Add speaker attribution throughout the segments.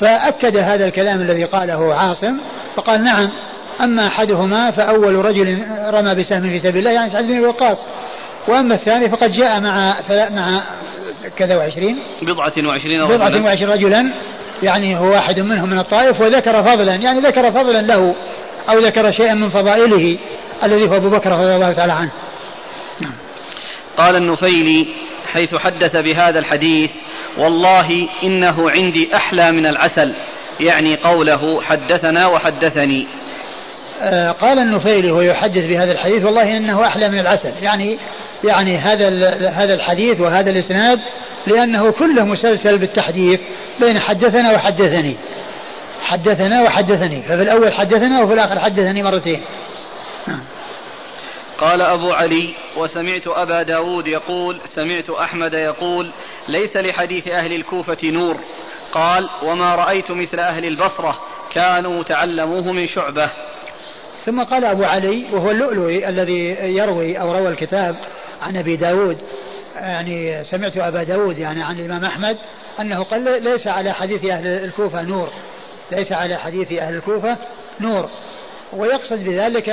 Speaker 1: فأكد هذا الكلام الذي قاله عاصم فقال نعم أما أحدهما فأول رجل رمى بسهم في سبيل الله يعني سعد بن وقاص. وأما الثاني فقد جاء مع مع كذا وعشرين.
Speaker 2: بضعة وعشرين رجلا.
Speaker 1: بضعة وعشرين رجلا يعني هو واحد منهم من الطائف وذكر فضلا يعني ذكر فضلا له أو ذكر شيئا من فضائله الذي هو أبو بكر رضي الله تعالى عنه.
Speaker 2: قال النفيلي حيث حدث بهذا الحديث والله إنه عندي أحلى من العسل يعني قوله حدثنا وحدثني.
Speaker 1: آه قال النفيلي وهو يحدث بهذا الحديث والله إنه أحلى من العسل. يعني يعني هذا هذا الحديث وهذا الإسناد لأنه كله مسلسل بالتحديث بين حدثنا وحدثني. حدثنا وحدثني ففي الأول حدثنا وفي الآخر حدثني مرتين. نعم.
Speaker 2: قال أبو علي وسمعت أبا داود يقول سمعت أحمد يقول ليس لحديث أهل الكوفة نور. قال وما رأيت مثل أهل البصرة كانوا تعلموه من شعبة.
Speaker 1: ثم قال أبو علي وهو اللؤلؤي الذي يروي أو روى الكتاب عن أبي داود يعني سمعت أبا داود يعني عن الإمام أحمد أنه قال ليس على حديث أهل الكوفة نور. ليس على حديث أهل الكوفة نور. ويقصد بذلك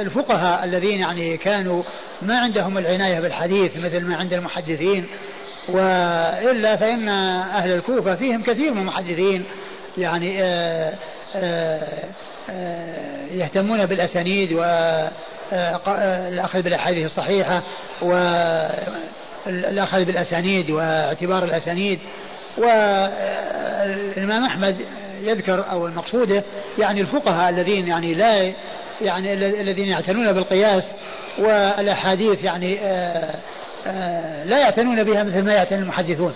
Speaker 1: الفقهاء الذين يعني كانوا ما عندهم العناية بالحديث مثل ما عند المحدثين وإلا فإن أهل الكوفة فيهم كثير من المحدثين يعني آآ آآ آآ يهتمون بالأسانيد والأخذ بالأحاديث الصحيحة والأخذ بالأسانيد واعتبار الأسانيد. والإمام أحمد يذكر أو المقصودة يعني الفقهاء الذين يعني لا يعني الذين يعتنون بالقياس والأحاديث يعني آآ آآ لا يعتنون بها مثل ما يعتني المحدثون.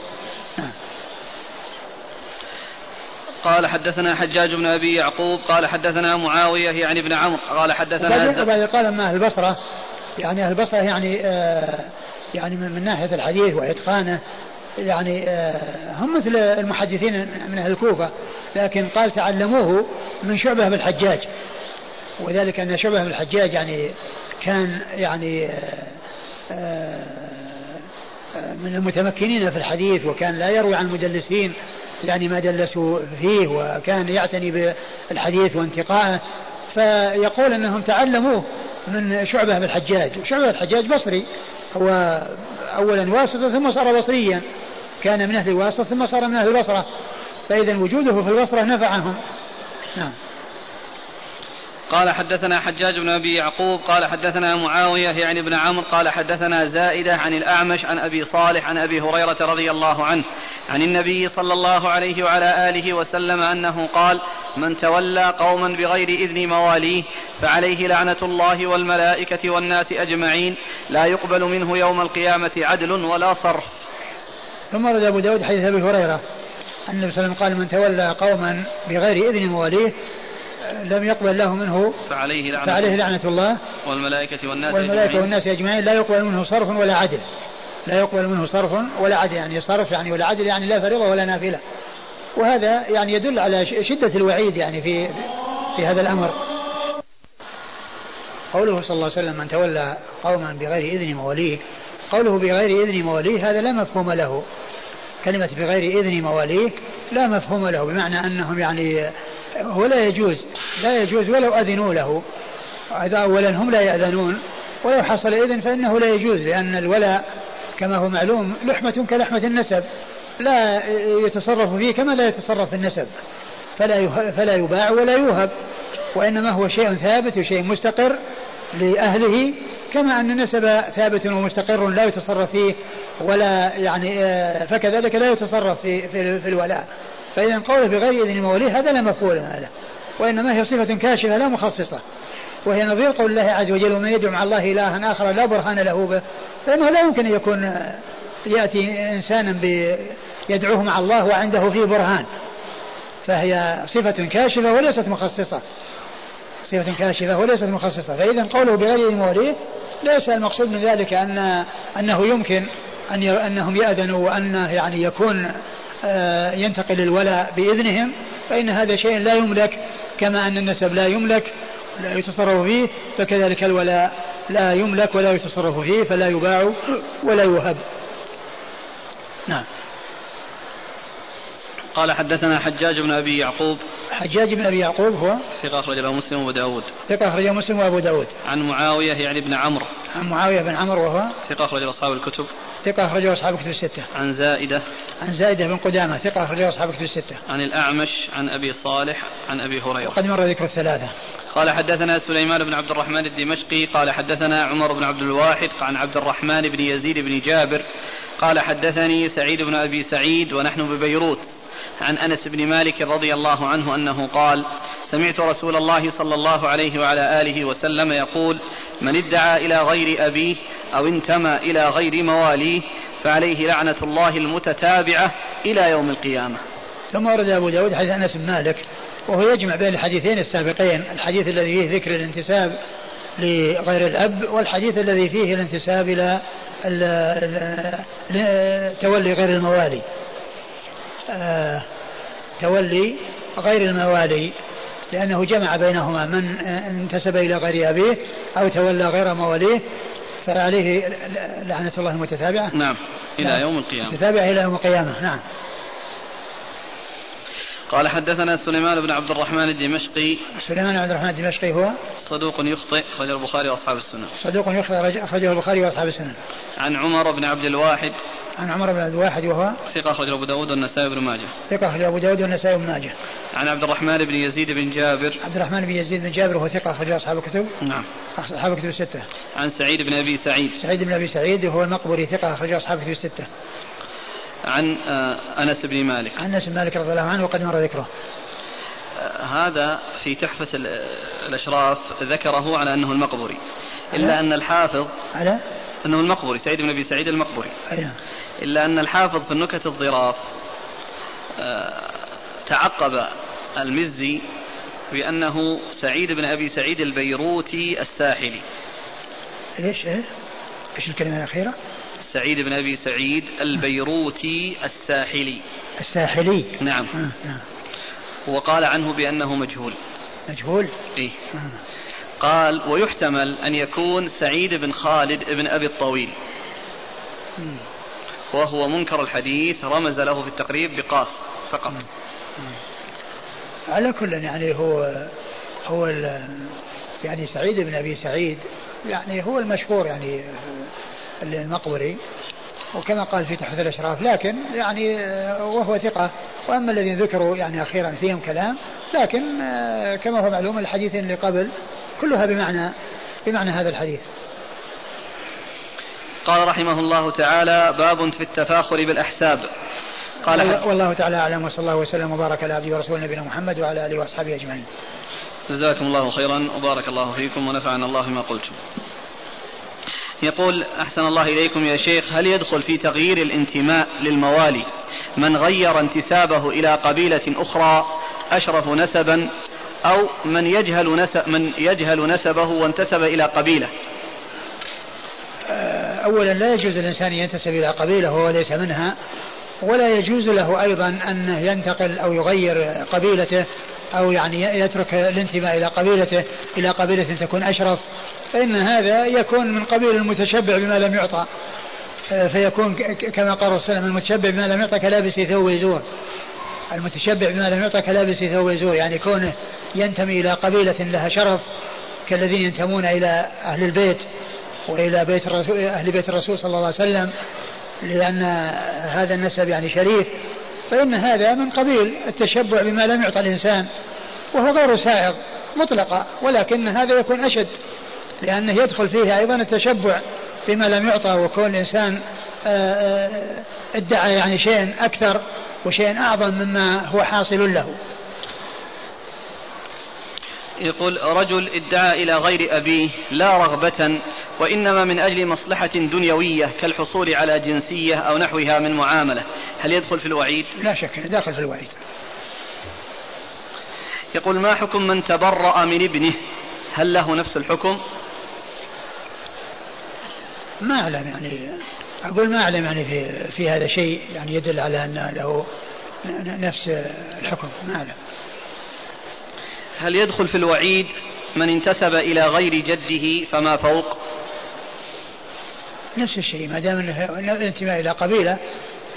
Speaker 2: قال حدثنا حجاج بن أبي يعقوب قال حدثنا معاوية يعني ابن عمرو قال حدثنا
Speaker 1: وبعد قال أما أهل البصرة يعني أهل البصرة يعني آه يعني من, من ناحية الحديث وإتقانه يعني آه هم مثل المحدثين من أهل الكوفة لكن قال تعلموه من شعبة بالحجاج وذلك أن شعبة بالحجاج يعني كان يعني آه من المتمكنين في الحديث وكان لا يروي عن المدلسين يعني ما دلسوا فيه وكان يعتني بالحديث وانتقائه. فيقول أنهم تعلموه من شعبة بالحجاج وشعبه الحجاج بصري هو اولا واسطة ثم صار بصريا. كان من أهل الواسطة ثم صار من أهل البصرة. فاذا وجوده في البصرة نفعهم. نعم.
Speaker 2: قال حدثنا حجاج بن أبي يعقوب قال حدثنا معاوية يعني ابن عمرو قال حدثنا زائدة عن الأعمش عن أبي صالح عن أبي هريرة رضي الله عنه عن النبي صلى الله عليه وعلى آله وسلم أنه قال من تولى قوما بغير إذن مواليه فعليه لعنة الله والملائكة والناس أجمعين لا يقبل منه يوم القيامة عدل ولا صرف.
Speaker 1: ثم رد أبو داود حديث أبي هريرة النبي صلى الله عليه وسلم قال من تولى قوما بغير إذن مواليه لم يقبل له منه
Speaker 2: فعليه لعنة,
Speaker 1: فعليه لعنة الله.
Speaker 2: والملائكة والناس
Speaker 1: والملائكة
Speaker 2: أجمعين.
Speaker 1: والناس أجمعين. لا يقبل منه صرف ولا عدل. لا يقبل منه صرف ولا عدل. يعني صرف يعني ولا عدل يعني لا فريضة ولا نافلة. وهذا يعني يدل على شدة الوعيد يعني في في هذا الأمر. قوله صلى الله عليه وسلم من تولى قوما بغير إذن مواليه قوله بغير إذن مواليه هذا لا مفهوم له. كلمة بغير إذن مواليه لا مفهوم له بمعنى أنهم يعني هو لا يجوز لا يجوز ولو أذنوا له. هذا أولا هم لا يأذنون. ولو حصل إذن فإنه لا يجوز لأن الولاء كما هو معلوم لحمة كلحمة النسب. لا يتصرف فيه كما لا يتصرف في النسب. فلا فلا يباع ولا يوهب. وإنما هو شيء ثابت وشيء مستقر لأهله كما أن النسب ثابت ومستقر لا يتصرف فيه ولا يعني فكذلك لا يتصرف في, في الولاء. فإذا قوله بغير إذن المولي هذا لا مفهوم له وإنما هي صفة كاشفة لا مخصصة وهي نظير قول الله عز وجل ومن يدعو مع الله إلها آخر لا برهان له به فإنه لا يمكن أن يكون يأتي إنسانا يدعوه مع الله وعنده فيه برهان فهي صفة كاشفة وليست مخصصة صفة كاشفة وليست مخصصة فإذا قوله بغير الموليه ليس المقصود من ذلك أن أنه يمكن أن أنهم يأذنوا وأنه يعني يكون ينتقل الولاء بإذنهم فإن هذا شيء لا يملك كما أن النسب لا يملك لا يتصرف فيه فكذلك الولاء لا يملك ولا يتصرف فيه فلا يباع ولا يوهب. نعم.
Speaker 2: قال حدثنا حجاج بن أبي يعقوب
Speaker 1: حجاج بن أبي يعقوب هو
Speaker 2: ثقة أخرج له مسلم وأبو داود
Speaker 1: ثقة أخرج مسلم وأبو داود
Speaker 2: عن معاوية يعني بن عمرو
Speaker 1: عن معاوية بن عمرو وهو
Speaker 2: ثقة أخرج أصحاب الكتب
Speaker 1: ثقة أخرجه أصحاب الكتب الستة.
Speaker 2: عن زائدة.
Speaker 1: عن زائدة بن قدامة ثقة أخرجه أصحاب الكتب الستة.
Speaker 2: عن الأعمش عن أبي صالح عن أبي هريرة.
Speaker 1: وقد مر ذكر الثلاثة.
Speaker 2: قال حدثنا سليمان بن عبد الرحمن الدمشقي قال حدثنا عمر بن عبد الواحد عن عبد الرحمن بن يزيد بن جابر قال حدثني سعيد بن أبي سعيد ونحن ببيروت عن أنس بن مالك رضي الله عنه أنه قال سمعت رسول الله صلى الله عليه وعلى آله وسلم يقول من ادعى إلى غير أبيه أو انتمى إلى غير مواليه فعليه لعنة الله المتتابعة إلى يوم القيامة.
Speaker 1: ثم ورد أبو داود حديث أنس بن مالك وهو يجمع بين الحديثين السابقين الحديث الذي فيه ذكر الانتساب لغير الأب والحديث الذي فيه الانتساب إلى تولي غير الموالي تولي غير الموالي لأنه جمع بينهما من انتسب إلى غير أبيه أو تولى غير مواليه فعليه لعنة الله المتتابعة.
Speaker 2: نعم إلى نعم. يوم القيامة.
Speaker 1: متتابعة إلى يوم القيامة نعم.
Speaker 2: قال حدثنا سليمان بن عبد الرحمن الدمشقي.
Speaker 1: سليمان بن عبد الرحمن الدمشقي هو؟
Speaker 2: صدوق يخطئ أخرجه البخاري وأصحاب السنن.
Speaker 1: صدوق يخطئ أخرجه البخاري وأصحاب السنن.
Speaker 2: عن عمر بن عبد الواحد
Speaker 1: عن عمر بن عبد الواحد وهو
Speaker 2: ثقة أخرجه أبو داود والنسائي بن ماجه.
Speaker 1: ثقة أخرجه أبو داود والنسائي بن ماجه.
Speaker 2: عن عبد الرحمن بن يزيد بن جابر.
Speaker 1: عبد الرحمن بن يزيد بن جابر وهو ثقة أخرجه أصحاب الكتب.
Speaker 2: نعم.
Speaker 1: أصحاب الكتب الستة.
Speaker 2: عن سعيد بن أبي سعيد.
Speaker 1: سعيد بن أبي سعيد وهو المقبري ثقة أخرجه أصحاب الكتب الستة.
Speaker 2: عن آه، أنس بن مالك.
Speaker 1: عن أنس بن مالك رضي الله عنه وقد مر ذكره.
Speaker 2: آه، هذا في تحفة الأشراف ذكره على أنه المقبري إلا أن الحافظ
Speaker 1: على؟
Speaker 2: أنه المقبري سعيد بن أبي سعيد المقبري
Speaker 1: أيه.
Speaker 2: إلا أن الحافظ في النكت الظراف آه، تعقب المزي بأنه سعيد بن أبي سعيد البيروتي الساحلي
Speaker 1: إيش إيه؟ إيش الكلمة الأخيرة؟
Speaker 2: سعيد بن أبي سعيد البيروتي الساحلي
Speaker 1: الساحلي
Speaker 2: نعم آه نعم وقال عنه بأنه مجهول
Speaker 1: مجهول؟
Speaker 2: إيه آه. قال ويحتمل أن يكون سعيد بن خالد بن أبي الطويل. وهو منكر الحديث رمز له في التقريب بقاف فقط.
Speaker 1: على كل يعني هو هو يعني سعيد بن أبي سعيد يعني هو المشهور يعني المقبري. وكما قال في تحفة الأشراف لكن يعني وهو ثقة. وأما الذين ذكروا يعني أخيرا فيهم كلام لكن كما هو معلوم الحديثين اللي قبل كلها بمعنى بمعنى هذا الحديث.
Speaker 2: قال رحمه الله تعالى باب في التفاخر بالأحساب.
Speaker 1: قال والله تعالى أعلم وصلى الله وسلم وبارك على عبده ورسوله نبينا محمد وعلى آله وأصحابه أجمعين.
Speaker 2: جزاكم الله خيرا وبارك الله فيكم ونفعنا الله بما قلتم. يقول أحسن الله إليكم يا شيخ هل يدخل في تغيير الانتماء للموالي من غير انتسابه إلى قبيلة أخرى أشرف نسبا أو من يجهل نسب من يجهل نسبه وانتسب إلى قبيلة.
Speaker 1: أولا لا يجوز الإنسان ينتسب إلى قبيلة وهو ليس منها ولا يجوز له أيضا أن ينتقل أو يغير قبيلته أو يعني يترك الانتماء إلى قبيلته إلى قبيلة تكون أشرف. فإن هذا يكون من قبيل المتشبع بما لم يعطى. فيكون كما قال الرسول المتشبع بما لم يعطى كلابس ثوب زور المتشبع بما لم يعطى كلابس ثوب زور يعني كونه ينتمي إلى قبيلة لها شرف كالذين ينتمون إلى أهل البيت وإلى بيت أهل بيت الرسول صلى الله عليه وسلم لأن هذا النسب يعني شريف. فإن هذا من قبيل التشبع بما لم يعطى الإنسان وهو غير سائغ مطلقا ولكن هذا يكون أشد لأنه يدخل فيه أيضا التشبع بما لم يعطى وكون الإنسان آه، آه، ادعى يعني شيء أكثر وشيء أعظم مما هو حاصل له.
Speaker 2: يقول رجل ادعى إلى غير أبيه لا رغبة وإنما من أجل مصلحة دنيوية كالحصول على جنسية أو نحوها من معاملة. هل يدخل في الوعيد؟
Speaker 1: لا شك داخل في الوعيد.
Speaker 2: يقول ما حكم من تبرأ من ابنه؟ هل له نفس الحكم؟
Speaker 1: ما أعلم يعني. أقول ما أعلم يعني في, في هذا شيء يعني يدل على أن له نفس الحكم. ما أعلم.
Speaker 2: هل يدخل في الوعيد من انتسب إلى غير جده فما فوق؟
Speaker 1: نفس الشيء ما دام الانتماء إلى قبيلة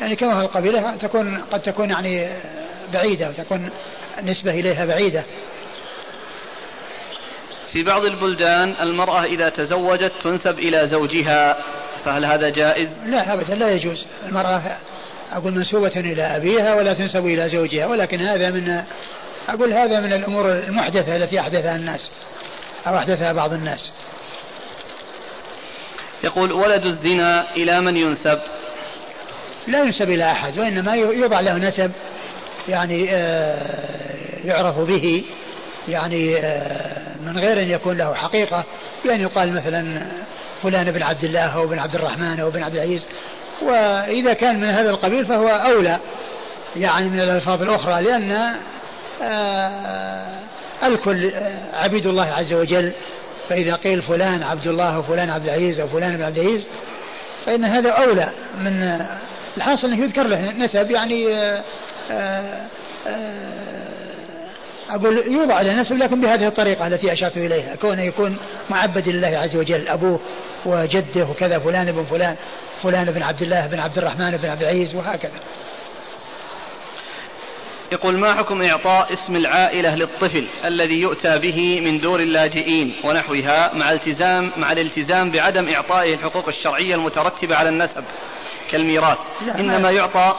Speaker 1: يعني كما هو القبيلة تكون قد تكون يعني بعيدة وتكون نسبة إليها بعيدة.
Speaker 2: في بعض البلدان المرأة إذا تزوجت تنسب إلى زوجها فهل هذا جائز؟
Speaker 1: لا أبدا لا يجوز. المرأة أقول منسوبة إلى أبيها ولا تنسب إلى زوجها ولكن هذا من أقول هذا من الأمور المحدثة التي أحدثها الناس أو أحدثها بعض الناس.
Speaker 2: يقول ولد الزنا إلى من ينسب؟
Speaker 1: لا ينسب إلى أحد وإنما يوضع له نسب يعني آه، يعرف به يعني آه، من غير أن يكون له حقيقة. بأن يقال مثلا فلان بن عبد الله أو بن عبد الرحمن أو بن عبد العزيز وإذا كان من هذا القبيل فهو أولى يعني من الألفاظ الأخرى لأن الكل عبيد الله عز وجل. فإذا قيل فلان عبد الله وفلان عبد العزيز أو فلان بن عبد العزيز فإن هذا أولى من الحاصل أنه يذكر له نسب يعني آه، أقول يوضع له نسب لكن بهذه الطريقة التي أشرت إليها. كونه يكون معبد لله عز وجل أبوه وجده وكذا فلان بن فلان فلان بن عبد الله بن عبد الرحمن بن عبد العزيز وهكذا.
Speaker 2: يقول ما حكم إعطاء اسم العائلة للطفل الذي يؤتى به من دور اللاجئين ونحوها مع التزام مع الالتزام بعدم إعطائه الحقوق الشرعية المترتبة على النسب كالميراث؟ إنما يعطى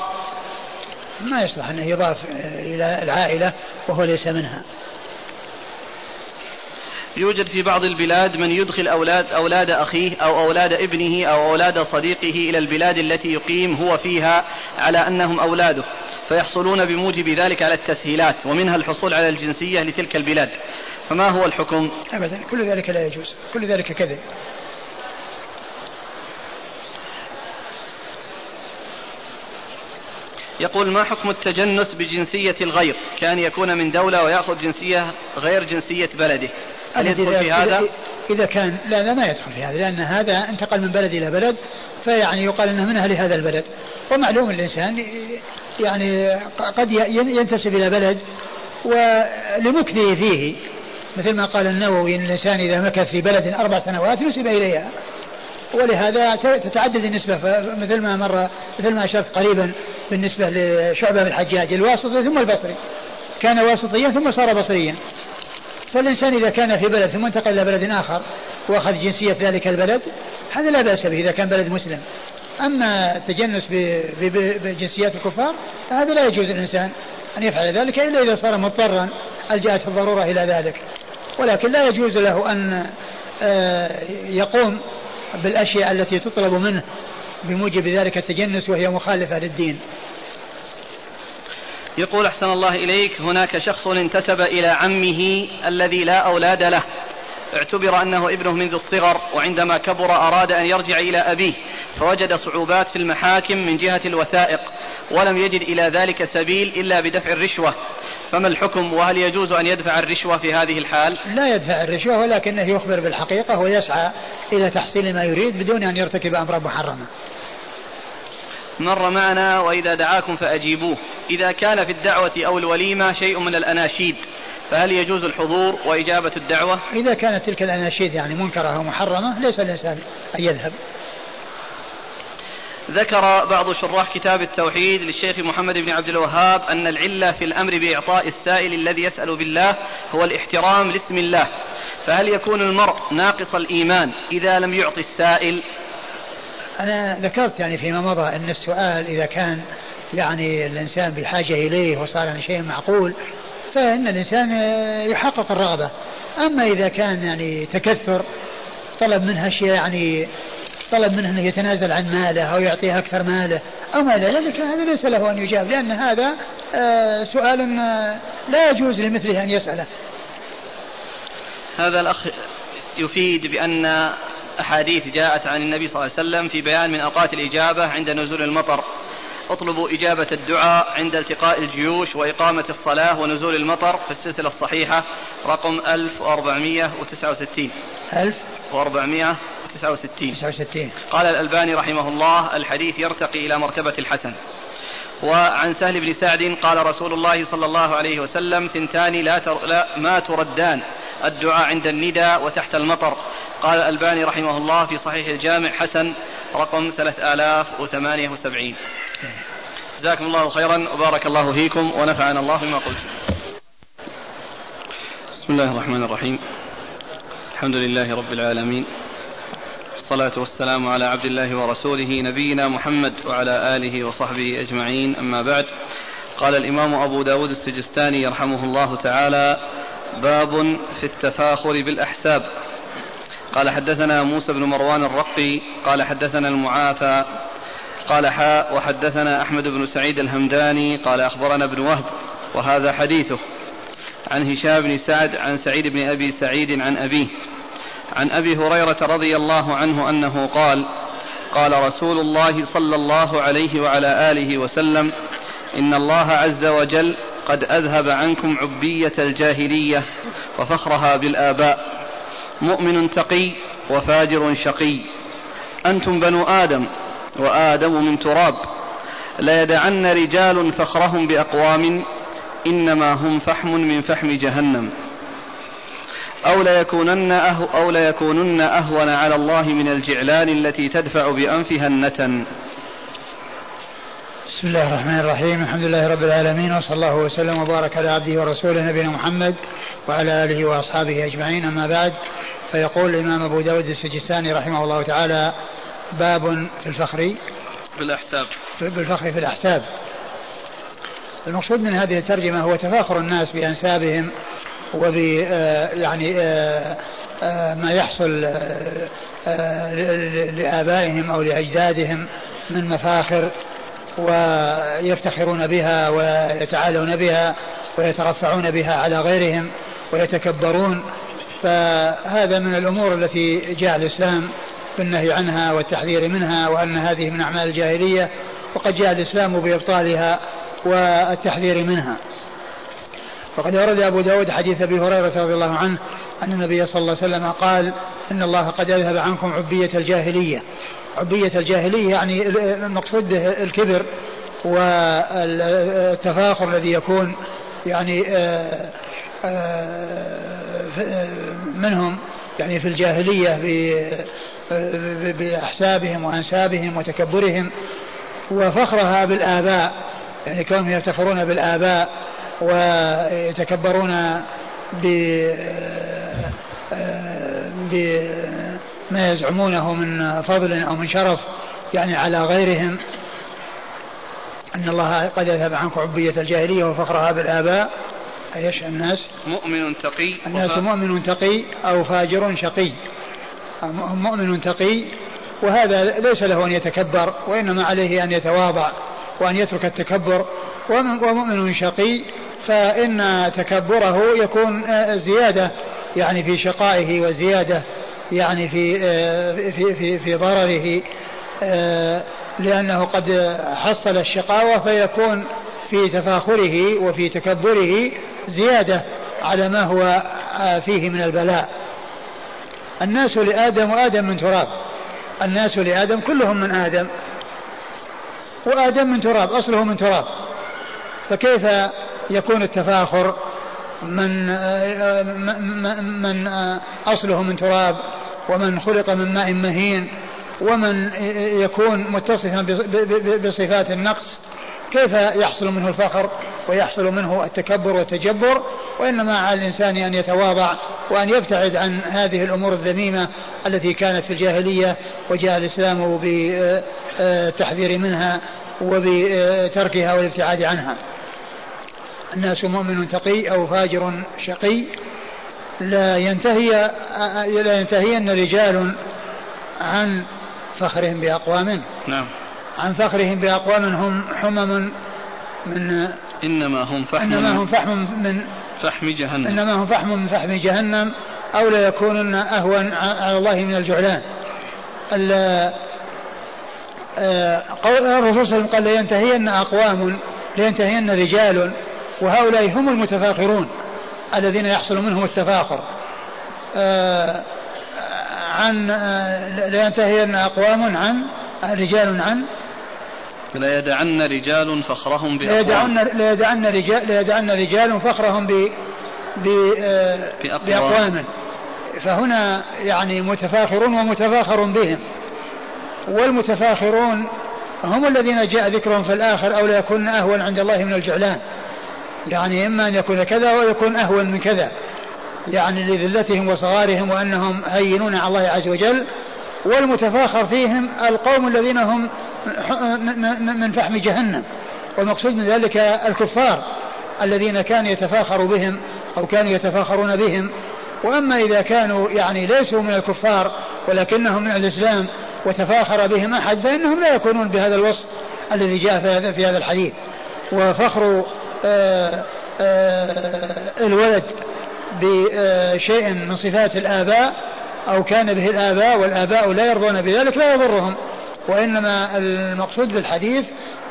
Speaker 1: ما يصلح أنه يضاف إلى العائلة وهو ليس منها.
Speaker 2: يوجد في بعض البلاد من يدخل أولاد أولاد أخيه أو أولاد ابنه أو أولاد صديقه إلى البلاد التي يقيم هو فيها على أنهم أولاده فيحصلون بموجب ذلك على التسهيلات ومنها الحصول على الجنسية لتلك البلاد. فما هو الحكم؟
Speaker 1: أبدا. كل ذلك لا يجوز. كل ذلك كذب.
Speaker 2: يقول ما حكم التجنس بجنسية الغير؟ كان يكون من دولة ويأخذ جنسية غير جنسية بلده. هل يدخل في هذا؟
Speaker 1: إذا كان لا لا ما يدخل في هذا لأن هذا انتقل من بلد إلى بلد فيعني يقال أنه من أهل هذا البلد. ومعلوم الإنسان يعني قد ينتسب إلى بلد ولمكثه فيه. مثل ما قال النووي إن الإنسان إذا مكث في بلد أربع سنوات نسب إليها. ولهذا تتعدد النسبة مثل ما مر مثل ما أشرت قريبا بالنسبة لشعبة بن الحجاج الواسطي ثم البصري. كان واسطيا ثم صار بصريا. فالإنسان إذا كان في بلد ثم انتقل إلى بلد آخر وأخذ جنسية ذلك البلد هذا لا بأس به إذا كان بلد مسلم. أما التجنس بجنسيات الكفار فهذا لا يجوز الإنسان أن يفعل ذلك إلا إذا صار مضطرا ألجأت الضرورة إلى ذلك؟ ولكن لا يجوز له أن آه، يقوم بالأشياء التي تطلب منه بموجب ذلك التجنس وهي مخالفة للدين.
Speaker 2: يقول أحسن الله إليك هناك شخص انتسب إلى عمه الذي لا أولاد له. اعتبر أنه ابنه منذ الصغر وعندما كبر أراد أن يرجع إلى أبيه فوجد صعوبات في المحاكم من جهة الوثائق ولم يجد إلى ذلك سبيل إلا بدفع الرشوة. فما الحكم؟ وهل يجوز أن يدفع الرشوة في هذه الحال؟
Speaker 1: لا يدفع الرشوة ولكنه يخبر بالحقيقة ويسعى إلى تحصيل ما يريد بدون أن يرتكب أمرا محرما
Speaker 2: مر معنا وإذا دعاكم فأجيبوه. إذا كان في الدعوة أو الوليمة شيء من الأناشيد فهل يجوز الحضور وإجابة الدعوة؟
Speaker 1: إذا كانت تلك الأناشيد يعني منكرة أو محرمة ليس الإنسان أن يذهب.
Speaker 2: ذكر بعض شراح كتاب التوحيد للشيخ محمد بن عبد الوهاب أن العلة في الأمر بإعطاء السائل الذي يسأل بالله هو الاحترام لاسم الله. فهل يكون المرء ناقص الإيمان إذا لم يعطي السائل؟
Speaker 1: أنا ذكرت يعني فيما مضى أن السؤال إذا كان يعني الإنسان بحاجة إليه وصار يعني شيء معقول فإن الإنسان يحقق الرغبة. أما إذا كان يعني تكثر طلب منها شيء يعني طلب منه أنه يتنازل عن ماله أو يعطيه أكثر ماله أو ما ذلك هذا ليس له أن يجاب لأن هذا آه، سؤال آه، لا يجوز لمثله أن يسأله.
Speaker 2: هذا الأخ يفيد بأن أحاديث جاءت عن النبي صلى الله عليه وسلم في بيان من أوقات الإجابة عند نزول المطر. اطلبوا إجابة الدعاء عند التقاء الجيوش وإقامة الصلاة ونزول المطر في السلسلة الصحيحة رقم 1469 1469 69 قال الألباني رحمه الله الحديث يرتقي إلى مرتبة الحسن. وعن سهل بن سعد قال رسول الله صلى الله عليه وسلم ثنتان لا, تر لا ما تردان. الدعاء عند الندى وتحت المطر. قال الألباني رحمه الله في صحيح الجامع حسن رقم 3078 جزاكم الله خيرا وبارك الله فيكم ونفعنا الله بما قلت بسم الله الرحمن الرحيم. الحمد لله رب العالمين. والصلاة والسلام على عبد الله ورسوله نبينا محمد وعلى آله وصحبه أجمعين. أما بعد قال الإمام أبو داود السجستاني رحمه الله تعالى باب في التفاخر بالأحساب. قال حدثنا موسى بن مروان الرقي قال حدثنا المعافى قال حاء وحدثنا أحمد بن سعيد الهمداني قال أخبرنا ابن وهب وهذا حديثه. عن هشام بن سعد عن سعيد بن أبي سعيد عن أبيه. عن أبي هريرة رضي الله عنه أنه قال قال رسول الله صلى الله عليه وعلى آله وسلم إن الله عز وجل قد أذهب عنكم عبية الجاهلية وفخرها بالآباء مؤمن تقي وفاجر شقي. أنتم بنو آدم وآدم من تراب ليدعن رجال فخرهم بأقوام إنما هم فحم من فحم جهنم. أو ليكونن, أهو أو ليكونن أهون على الله من الجعلان التي تدفع بأنفها النتن.
Speaker 1: بسم الله الرحمن الرحيم. الحمد لله رب العالمين وصلى الله وسلم وبارك على عبده ورسوله نبينا محمد وعلى آله وأصحابه أجمعين. أما بعد فيقول الإمام أبو داود السجستاني رحمه الله تعالى باب في الفخر.
Speaker 2: بالأحساب
Speaker 1: بالفخر في الأحساب المقصود من هذه الترجمة هو تفاخر الناس بأنسابهم وب آه، يعني آه، آه، ما يحصل لآبائهم أو لأجدادهم من مفاخر ويفتخرون بها ويتعالون بها ويترفعون بها على غيرهم ويتكبرون. فهذا من الأمور التي جاء الإسلام بالنهي عنها والتحذير منها وأن هذه من أعمال الجاهلية وقد جاء الإسلام بإبطالها والتحذير منها. وقد ورد أبو داود حديث أبي هريرة رضي الله عنه أن النبي صلى الله عليه وسلم قال إن الله قد أذهب عنكم عبية الجاهلية. عبية الجاهلية يعني المقصود الكبر والتفاخر الذي يكون يعني آه، آه، منهم يعني في الجاهلية بأحسابهم وأنسابهم وتكبرهم. وفخرها بالآباء يعني كونهم يفتخرون بالآباء. ويتكبرون ب بما يزعمونه من فضل أو من شرف يعني على غيرهم. أن الله قد يذهب عنكم عبية الجاهلية وفخرها بالآباء. أيش الناس؟
Speaker 2: مؤمن تقي.
Speaker 1: الناس مؤمن تقي أو فاجر شقي. مؤمن تقي وهذا ليس له أن يتكبر وإنما عليه أن يتواضع وأن يترك التكبر. ومؤمن شقي فإن تكبره يكون آه، زيادة يعني في شقائه وزيادة يعني في آه، في في, في ضرره آه، لأنه قد حصل الشقاوة فيكون في تفاخره وفي تكبره زيادة على ما هو فيه من البلاء. الناس لآدم وآدم من تراب. الناس لآدم كلهم من آدم. وآدم من تراب أصله من تراب. فكيف يكون التفاخر من من أصله من تراب ومن خلق من ماء مهين ومن يكون متصفا بصفات النقص. كيف يحصل منه الفخر ويحصل منه التكبر والتجبر؟ وإنما على الإنسان أن يتواضع وأن يبتعد عن هذه الأمور الذميمة التي كانت في الجاهلية وجاء الإسلام بالتحذير منها وبتركها والابتعاد عنها. الناس مؤمن تقي أو فاجر شقي لا ينتهي لا ينتهين رجال عن فخرهم بأقوام.
Speaker 2: نعم.
Speaker 1: عن فخرهم بأقوام هم حمم من
Speaker 2: إنما هم فحم
Speaker 1: إنما هم فحم من
Speaker 2: فحم جهنم.
Speaker 1: إنما هم فحم من فحم جهنم أو لا يكونن أهون على الله من الجعلان آه، قول الرسول صلى الله عليه وسلم قال لينتهين أقوام لينتهين رجال وهؤلاء هم المتفاخرون الذين يحصل منهم التفاخر. آه، عن آه، لينتهين أقوام عن رجال عن.
Speaker 2: لا يدعن رجال فخرهم
Speaker 1: بأقوام. لا يدعن رجال لا يدعن رجال فخرهم ب بأقوام. فهنا يعني متفاخرون ومتفاخر بهم. والمتفاخرون هم الذين جاء ذكرهم في الآخر أو لا يكون أهون عند الله من الجعلان. يعني إما أن يكون كذا ويكون أهون من كذا. يعني لذلتهم وصغارهم وأنهم هينون على الله عز وجل والمتفاخر فيهم القوم الذين هم من فحم جهنم. والمقصود من ذلك الكفار الذين كان يتفاخر بهم أو كانوا يتفاخرون بهم. وأما إذا كانوا يعني ليسوا من الكفار ولكنهم من الإسلام وتفاخر بهم أحد فإنهم لا يكونون بهذا الوصف الذي جاء في هذا الحديث. وفخر الولد بشيء من صفات الآباء أو كان به الآباء والآباء لا يرضون بذلك لا يضرهم وإنما المقصود بالحديث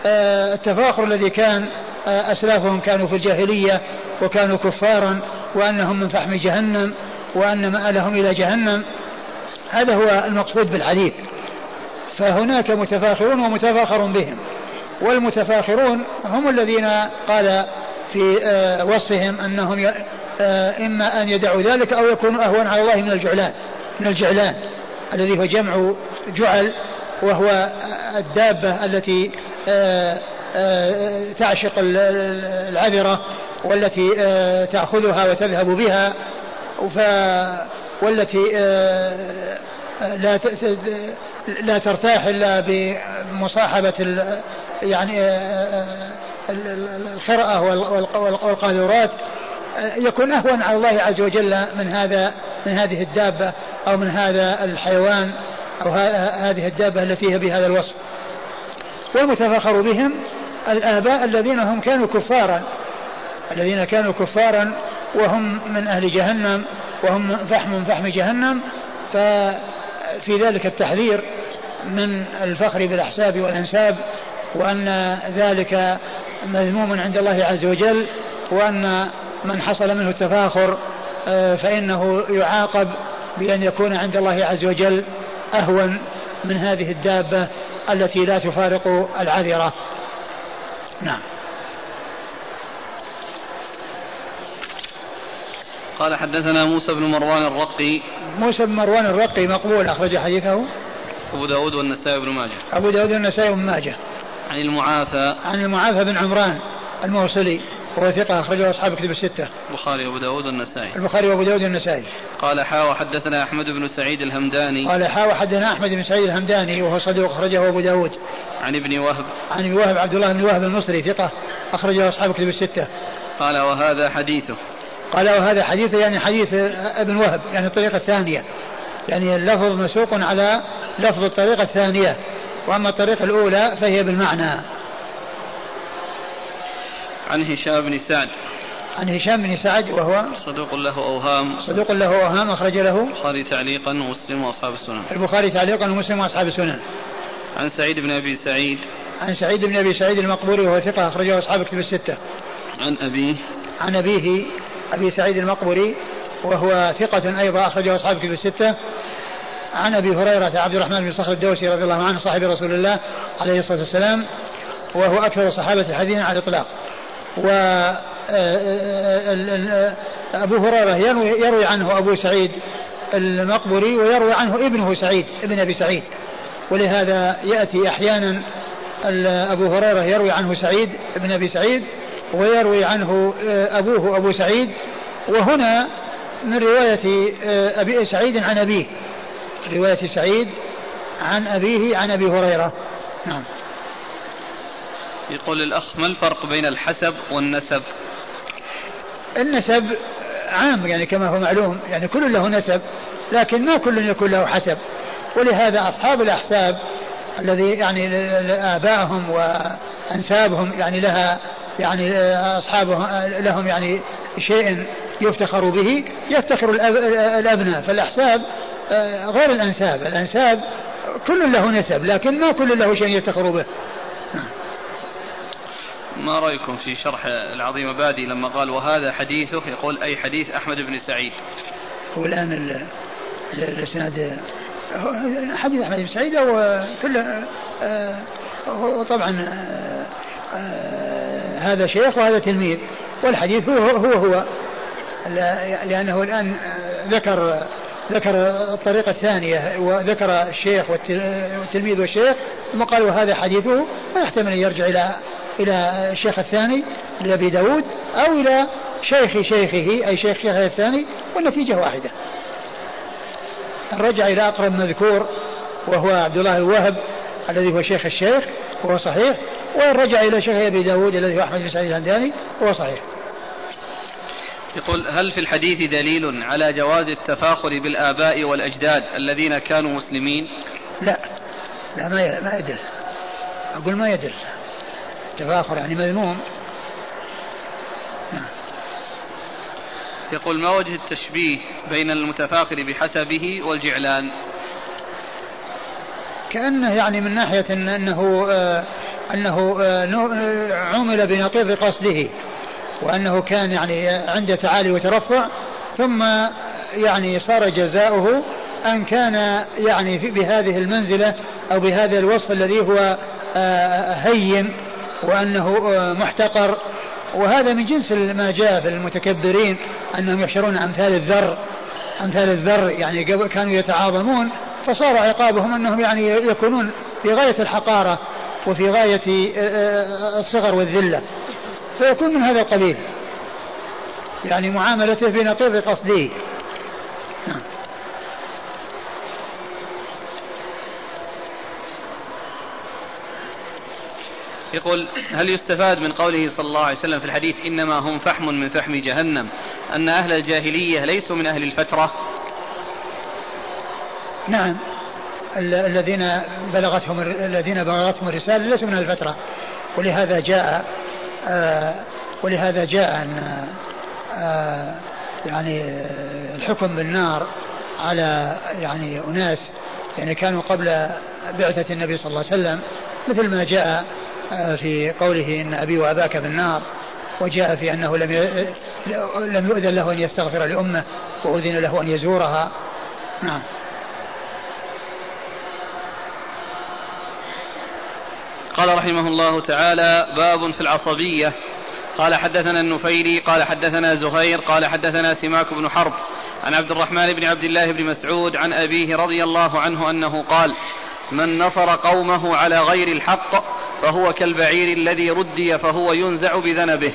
Speaker 1: آه، التفاخر الذي كان أسلافهم كانوا في الجاهلية وكانوا كفارا وأنهم من فحم جهنم وأن مآلهم إلى جهنم هذا هو المقصود بالحديث فهناك متفاخرون ومتفاخر بهم. والمتفاخرون هم الذين قال في آه، وصفهم أنهم آه، إما أن يدعوا ذلك أو يكونوا أهون على الله من الجعلان من الجعلان الذي هو جمع جعل وهو الدابة التي آه، تعشق العذرة والتي تأخذها وتذهب بها ف والتي لا لا ترتاح إلا بمصاحبة يعني الخرأة والقاذورات يكون أهون على الله عز وجل من هذا من هذه الدابة أو من هذا الحيوان أو هذه الدابة التي هي بهذا الوصف. والمتفخر بهم الآباء الذين هم كانوا كفارا الذين كانوا كفارا وهم من أهل جهنم وهم فحم من فحم جهنم ففي ذلك التحذير من الفخر بالأحساب والأنساب وأن ذلك مذموم عند الله عز وجل وأن من حصل منه التفاخر آه، فإنه يعاقب بأن يكون عند الله عز وجل أهون من هذه الدابة التي لا تفارق العذرة. نعم.
Speaker 2: قال حدثنا موسى بن مروان الرقي.
Speaker 1: موسى بن مروان الرقي مقبول أخرج حديثه.
Speaker 2: أبو داود والنسائي بن ماجه.
Speaker 1: أبو داود والنسائي بن ماجه.
Speaker 2: عن المعافى
Speaker 1: عن المعافى بن عمران الموصلي وهو ثقة أخرجه أصحاب كتب الستة.
Speaker 2: البخاري وأبو داود والنسائي.
Speaker 1: البخاري وأبو داود والنسائي.
Speaker 2: قال حا وحدثنا أحمد بن سعيد الهمداني.
Speaker 1: قال حا وحدثنا أحمد بن سعيد الهمداني وهو صدوق أخرجه أبو داود.
Speaker 2: عن ابن وهب.
Speaker 1: عن ابن وهب عبد الله بن وهب المصري ثقة أخرجه أصحاب كتب الستة.
Speaker 2: قال وهذا حديثه.
Speaker 1: قال وهذا حديث يعني حديث ابن وهب يعني الطريقة الثانية يعني اللفظ مسوق على لفظ الطريقة الثانية وأما الطريقة الأولى فهي بالمعنى.
Speaker 2: عن هشام بن سعد.
Speaker 1: عن هشام بن سعد وهو
Speaker 2: صدوق له أوهام.
Speaker 1: صدوق له أوهام أخرج له
Speaker 2: البخاري تعليقا ومسلم وأصحاب السنن.
Speaker 1: البخاري تعليقا ومسلم وأصحاب السنن.
Speaker 2: عن سعيد بن أبي سعيد.
Speaker 1: عن سعيد بن أبي سعيد المقبوري وهو ثقة أخرجه أصحاب الكتب الستة.
Speaker 2: عن أبيه.
Speaker 1: عن أبيه أبي سعيد المقبري وهو ثقة أيضا أخرجه أصحاب كتب الستة. عن أبي هريرة عبد الرحمن بن صخر الدوسي رضي الله عنه صاحب رسول الله عليه الصلاة والسلام وهو أكثر صحابة الحديث على الإطلاق. و أبو هريرة يروي, يروي عنه أبو سعيد المقبري ويروي عنه ابنه سعيد ابن أبي سعيد. ولهذا يأتي أحيانا أبو هريرة يروي عنه سعيد ابن أبي سعيد ويروي عنه آه، أبوه أبو سعيد. وهنا من رواية آه، أبي سعيد عن أبيه. رواية سعيد عن أبيه عن أبي هريرة. نعم.
Speaker 2: يقول الأخ ما الفرق بين الحسب والنسب؟
Speaker 1: النسب عام يعني كما هو معلوم يعني كل له نسب لكن ما كل يكون له حسب. ولهذا أصحاب الأحساب الذي يعني آبائهم وأنسابهم يعني لها يعني أصحابه لهم يعني شيء يفتخر به يفتخر الأبناء. فالأحساب آه، غير الأنساب. الأنساب كل له نسب لكن ما كل له شيء يفتخر به.
Speaker 2: ما رأيكم في شرح العظيم بادي لما قال وهذا حديثه؟ يقول أي حديث أحمد بن سعيد.
Speaker 1: هو الآن الإسناد حديث أحمد بن سعيد آه، وطبعا آه، هذا شيخ وهذا تلميذ والحديث هو هو, هو. لأنه الآن ذكر ذكر الطريقة الثانية وذكر الشيخ والتلميذ والشيخ ثم قال وهذا حديثه فيحتمل أن يرجع إلى إلى الشيخ الثاني لأبي داود أو إلى شيخ شيخه أي شيخ شيخه الثاني والنتيجة واحدة. رجع إلى أقرب مذكور وهو عبد الله الوهب الذي هو شيخ الشيخ وهو صحيح. وإن رجع إلى شيخ أبي داود الذي هو أحمد بن سعيد الهمداني وهو صحيح.
Speaker 2: يقول هل في الحديث دليل على جواز التفاخر بالآباء والأجداد الذين كانوا مسلمين؟
Speaker 1: لا. لا ما ما يدل. أقول ما يدل. التفاخر يعني مذموم.
Speaker 2: يقول ما وجه التشبيه بين المتفاخر بحسبه والجعلان؟
Speaker 1: كأنه يعني من ناحية إن أنه آه أنه آه عمل بنقيض قصده وأنه كان يعني عنده تعالي وترفع ثم يعني صار جزاؤه أن كان يعني بهذه المنزلة أو بهذا الوصف الذي هو آه، هين وأنه آه، محتقر. وهذا من جنس ما جاء في المتكبرين أنهم يحشرون أمثال الذر أمثال الذر يعني كانوا يتعاظمون فصار عقابهم أنهم يعني يكونون في غاية الحقارة. وفي غاية آه، الصغر والذلة فيكون من هذا القبيل يعني معاملته بنقيض قصده نعم.
Speaker 2: يقول هل يستفاد من قوله صلى الله عليه وسلم في الحديث إنما هم فحم من فحم جهنم أن أهل الجاهلية ليسوا من أهل الفترة؟
Speaker 1: نعم الذين بلغتهم الذين بلغتهم الرسالة ليسوا من الفترة. ولهذا جاء آه، ولهذا جاء أن آه، يعني الحكم بالنار على يعني أناس يعني كانوا قبل بعثة النبي صلى الله عليه وسلم مثل ما جاء آه، في قوله إن أبي وأباك بالنار وجاء في أنه لم لم يؤذن له أن يستغفر لأمه وأذن له أن يزورها. نعم.
Speaker 2: قال رحمه الله تعالى باب في العصبية. قال حدثنا النفيلي قال حدثنا زهير قال حدثنا سماك بن حرب. عن عبد الرحمن بن عبد الله بن مسعود عن أبيه رضي الله عنه أنه قال من نصر قومه على غير الحق فهو كالبعير الذي ردي فهو ينزع بذنبه.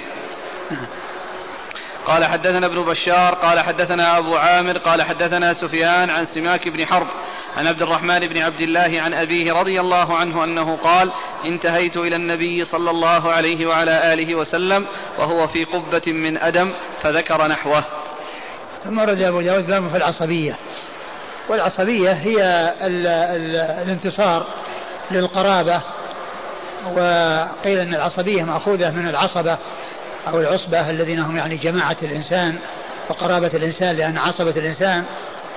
Speaker 2: قال حدثنا ابن بشار قال حدثنا أبو عامر قال حدثنا سفيان عن سماك بن حرب. عن عبد الرحمن بن عبد الله عن أبيه رضي الله عنه أنه قال انتهيت إلى النبي صلى الله عليه وعلى آله وسلم وهو في قبة من أدم فذكر نحوه.
Speaker 1: ثم رد أبو داود باب في العصبية. والعصبية هي ال ال الانتصار للقرابة وقيل أن العصبية مأخوذة من العصبة أو العصبة الذين هم يعني جماعة الإنسان وقرابة الإنسان لأن عصبة الإنسان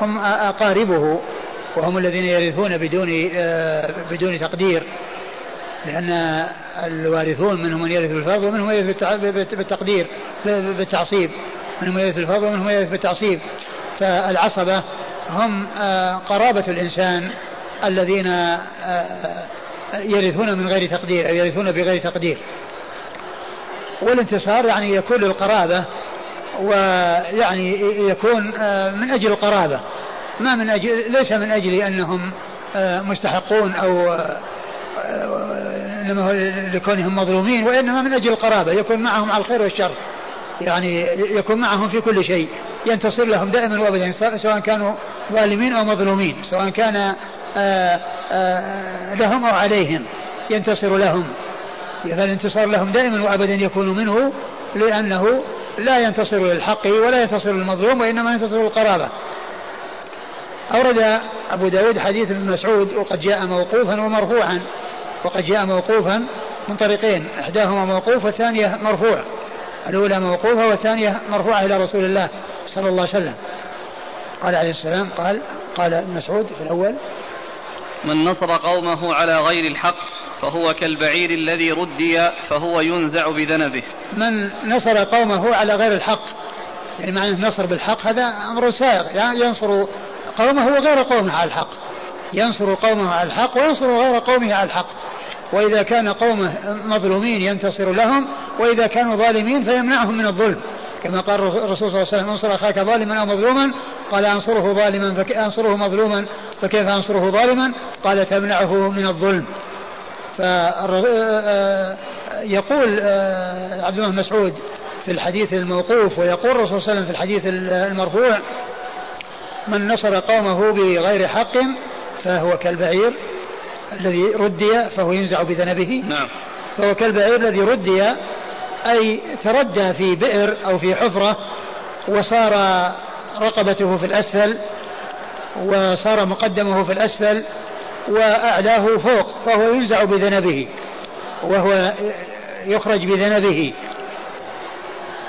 Speaker 1: هم أقاربه. وهم الذين يرثون بدون آه، بدون تقدير لأن الوارثون منهم من يرث الفرض ومنهم من يرث بالتقدير بالتعصيب. منهم من يرث الفرض ومنهم من يرث بالتعصيب. فالعصبة هم آه، قرابة الإنسان الذين آه، يرثون من غير تقدير أو يرثون بغير تقدير. والانتصار يعني يكون للقرابة ويعني يكون من أجل القرابة. ما من أجل ليس من أجل أنهم آه، مستحقون أو آه، إنما هو لكونهم مظلومين وإنما من أجل القرابة يكون معهم على الخير والشر. يعني يكون معهم في كل شيء ينتصر لهم دائما وابدا سواء كانوا ظالمين أو مظلومين سواء كان آه، لهم أو عليهم ينتصر لهم. فالانتصار لهم دائما وابدا يكون منه لأنه لا ينتصر للحق ولا ينتصر للمظلوم وإنما ينتصر للقرابة. أورد أبو داود حديث ابن مسعود وقد جاء موقوفا ومرفوعا. وقد جاء موقوفا من طريقين إحداهما موقوف والثانية مرفوع. الأولى موقوفة والثانية مرفوعة إلى رسول الله صلى الله عليه وسلم. قال عليه السلام قال قال ابن مسعود في الأول
Speaker 2: من نصر قومه على غير الحق فهو كالبعير الذي ردي فهو ينزع بذنبه.
Speaker 1: من نصر قومه على غير الحق يعني معنى نصر بالحق هذا أمر سائغ يعني ينصر قومه وغير قومه على الحق. ينصر قومه على الحق وينصر غير قومه على الحق. وإذا كان قومه مظلومين ينتصر لهم وإذا كانوا ظالمين فيمنعهم من الظلم. كما قال الرسول صلى الله عليه وسلم انصر أخاك ظالما أو مظلوما؟ قال أنصره ظالما فك... أنصره مظلوما فكيف أنصره ظالما؟ قال تمنعه من الظلم. يقول عبد الله مسعود في الحديث الموقوف ويقول الرسول صلى الله عليه وسلم في الحديث المرفوع من نصر قومه بغير حق فهو كالبعير الذي ردي فهو ينزع بذنبه.
Speaker 2: نعم.
Speaker 1: فهو كالبعير الذي ردي أي تردى في بئر أو في حفرة وصار رقبته في الأسفل وصار مقدمه في الأسفل وأعلاه فوق فهو ينزع بذنبه وهو يخرج بذنبه.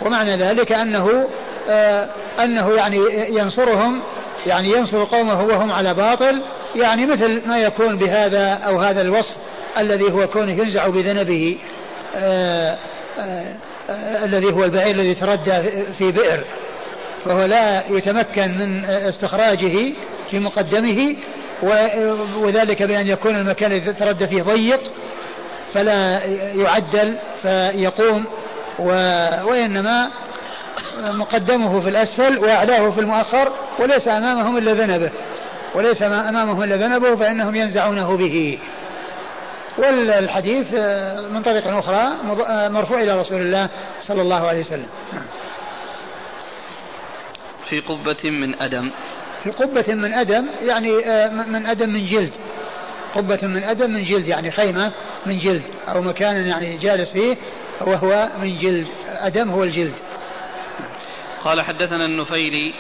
Speaker 1: ومعنى ذلك أنه آه أنه يعني ينصرهم يعني ينصر قومه وهم على باطل يعني مثل ما يكون بهذا أو هذا الوصف الذي هو كونه ينزع بذنبه آه آه آه الذي هو البعير الذي تردى في بئر فهو لا يتمكن من استخراجه في مقدمه وذلك بأن يكون المكان الذي تردى فيه ضيق فلا يعدل فيقوم وإنما مقدمه في الأسفل وأعلاه في المؤخر وليس أمامهم إلا ذنبه. وليس أمامهم إلا ذنبه فإنهم ينزعونه به. والحديث من طريق أخرى مرفوع إلى رسول الله صلى الله عليه وسلم.
Speaker 2: في قبة من أدم.
Speaker 1: في قبة من أدم يعني من أدم من جلد. قبة من أدم من جلد يعني خيمة من جلد أو مكان يعني جالس فيه وهو من جلد. أدم هو الجلد.
Speaker 2: قال حدثنا النفيلي.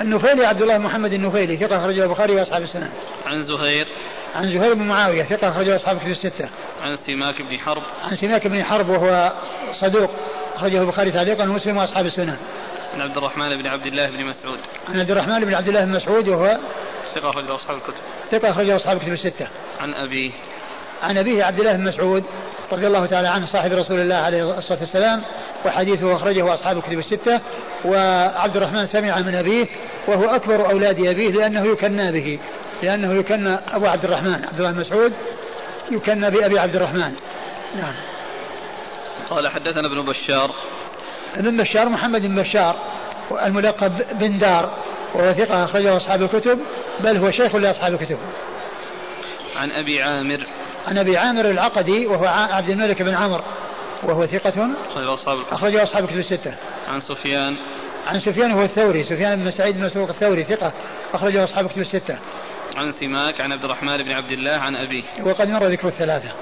Speaker 1: النفيلي عبد الله محمد النفيلي ثقة أخرجه البخاري وأصحاب السنة.
Speaker 2: عن زهير.
Speaker 1: عن زهير بن معاوية ثقة أخرجه أصحاب الكتب الستة.
Speaker 2: عن سماك بن حرب.
Speaker 1: عن سماك بن حرب وهو صدوق أخرجه البخاري تعليقا ومسلم وأصحاب السنة.
Speaker 2: عن عبد الرحمن بن عبد الله بن مسعود.
Speaker 1: عن عبد الرحمن بن عبد الله بن مسعود وهو
Speaker 2: ثقة أخرجه أصحاب الكتب.
Speaker 1: ثقة أخرجه أصحاب الكتب الستة.
Speaker 2: عن أبيه.
Speaker 1: عن أبيه عبد الله بن مسعود. رضي الله تعالى عنه صاحب رسول الله عليه الصلاة والسلام وحديثه أخرجه أصحاب الكتب الستة وعبد الرحمن سمع من أبيه وهو أكبر أولاد أبيه لأنه يكنى به لأنه يكنى أبو عبد الرحمن عبد الله مسعود يكنى بأبي عبد الرحمن. نعم.
Speaker 2: قال حدثنا ابن بشار.
Speaker 1: ابن بشار محمد بن بشار الملقب بن دار وهو ثقة أخرجه أصحاب الكتب بل هو شيخ لأصحاب الكتب.
Speaker 2: عن أبي عامر
Speaker 1: عن أبي عامر العقدي وهو عبد الملك بن عمرو وهو ثقة
Speaker 2: أخرجه أصحاب الكتب.
Speaker 1: أخرجه أصحاب الكتب الستة.
Speaker 2: عن سفيان.
Speaker 1: عن سفيان هو الثوري سفيان بن سعيد بن مسروق الثوري ثقة أخرجه أصحاب الكتب الستة.
Speaker 2: عن سماك عن عبد الرحمن بن عبد الله عن أبيه.
Speaker 1: وقد مر ذكر الثلاثة.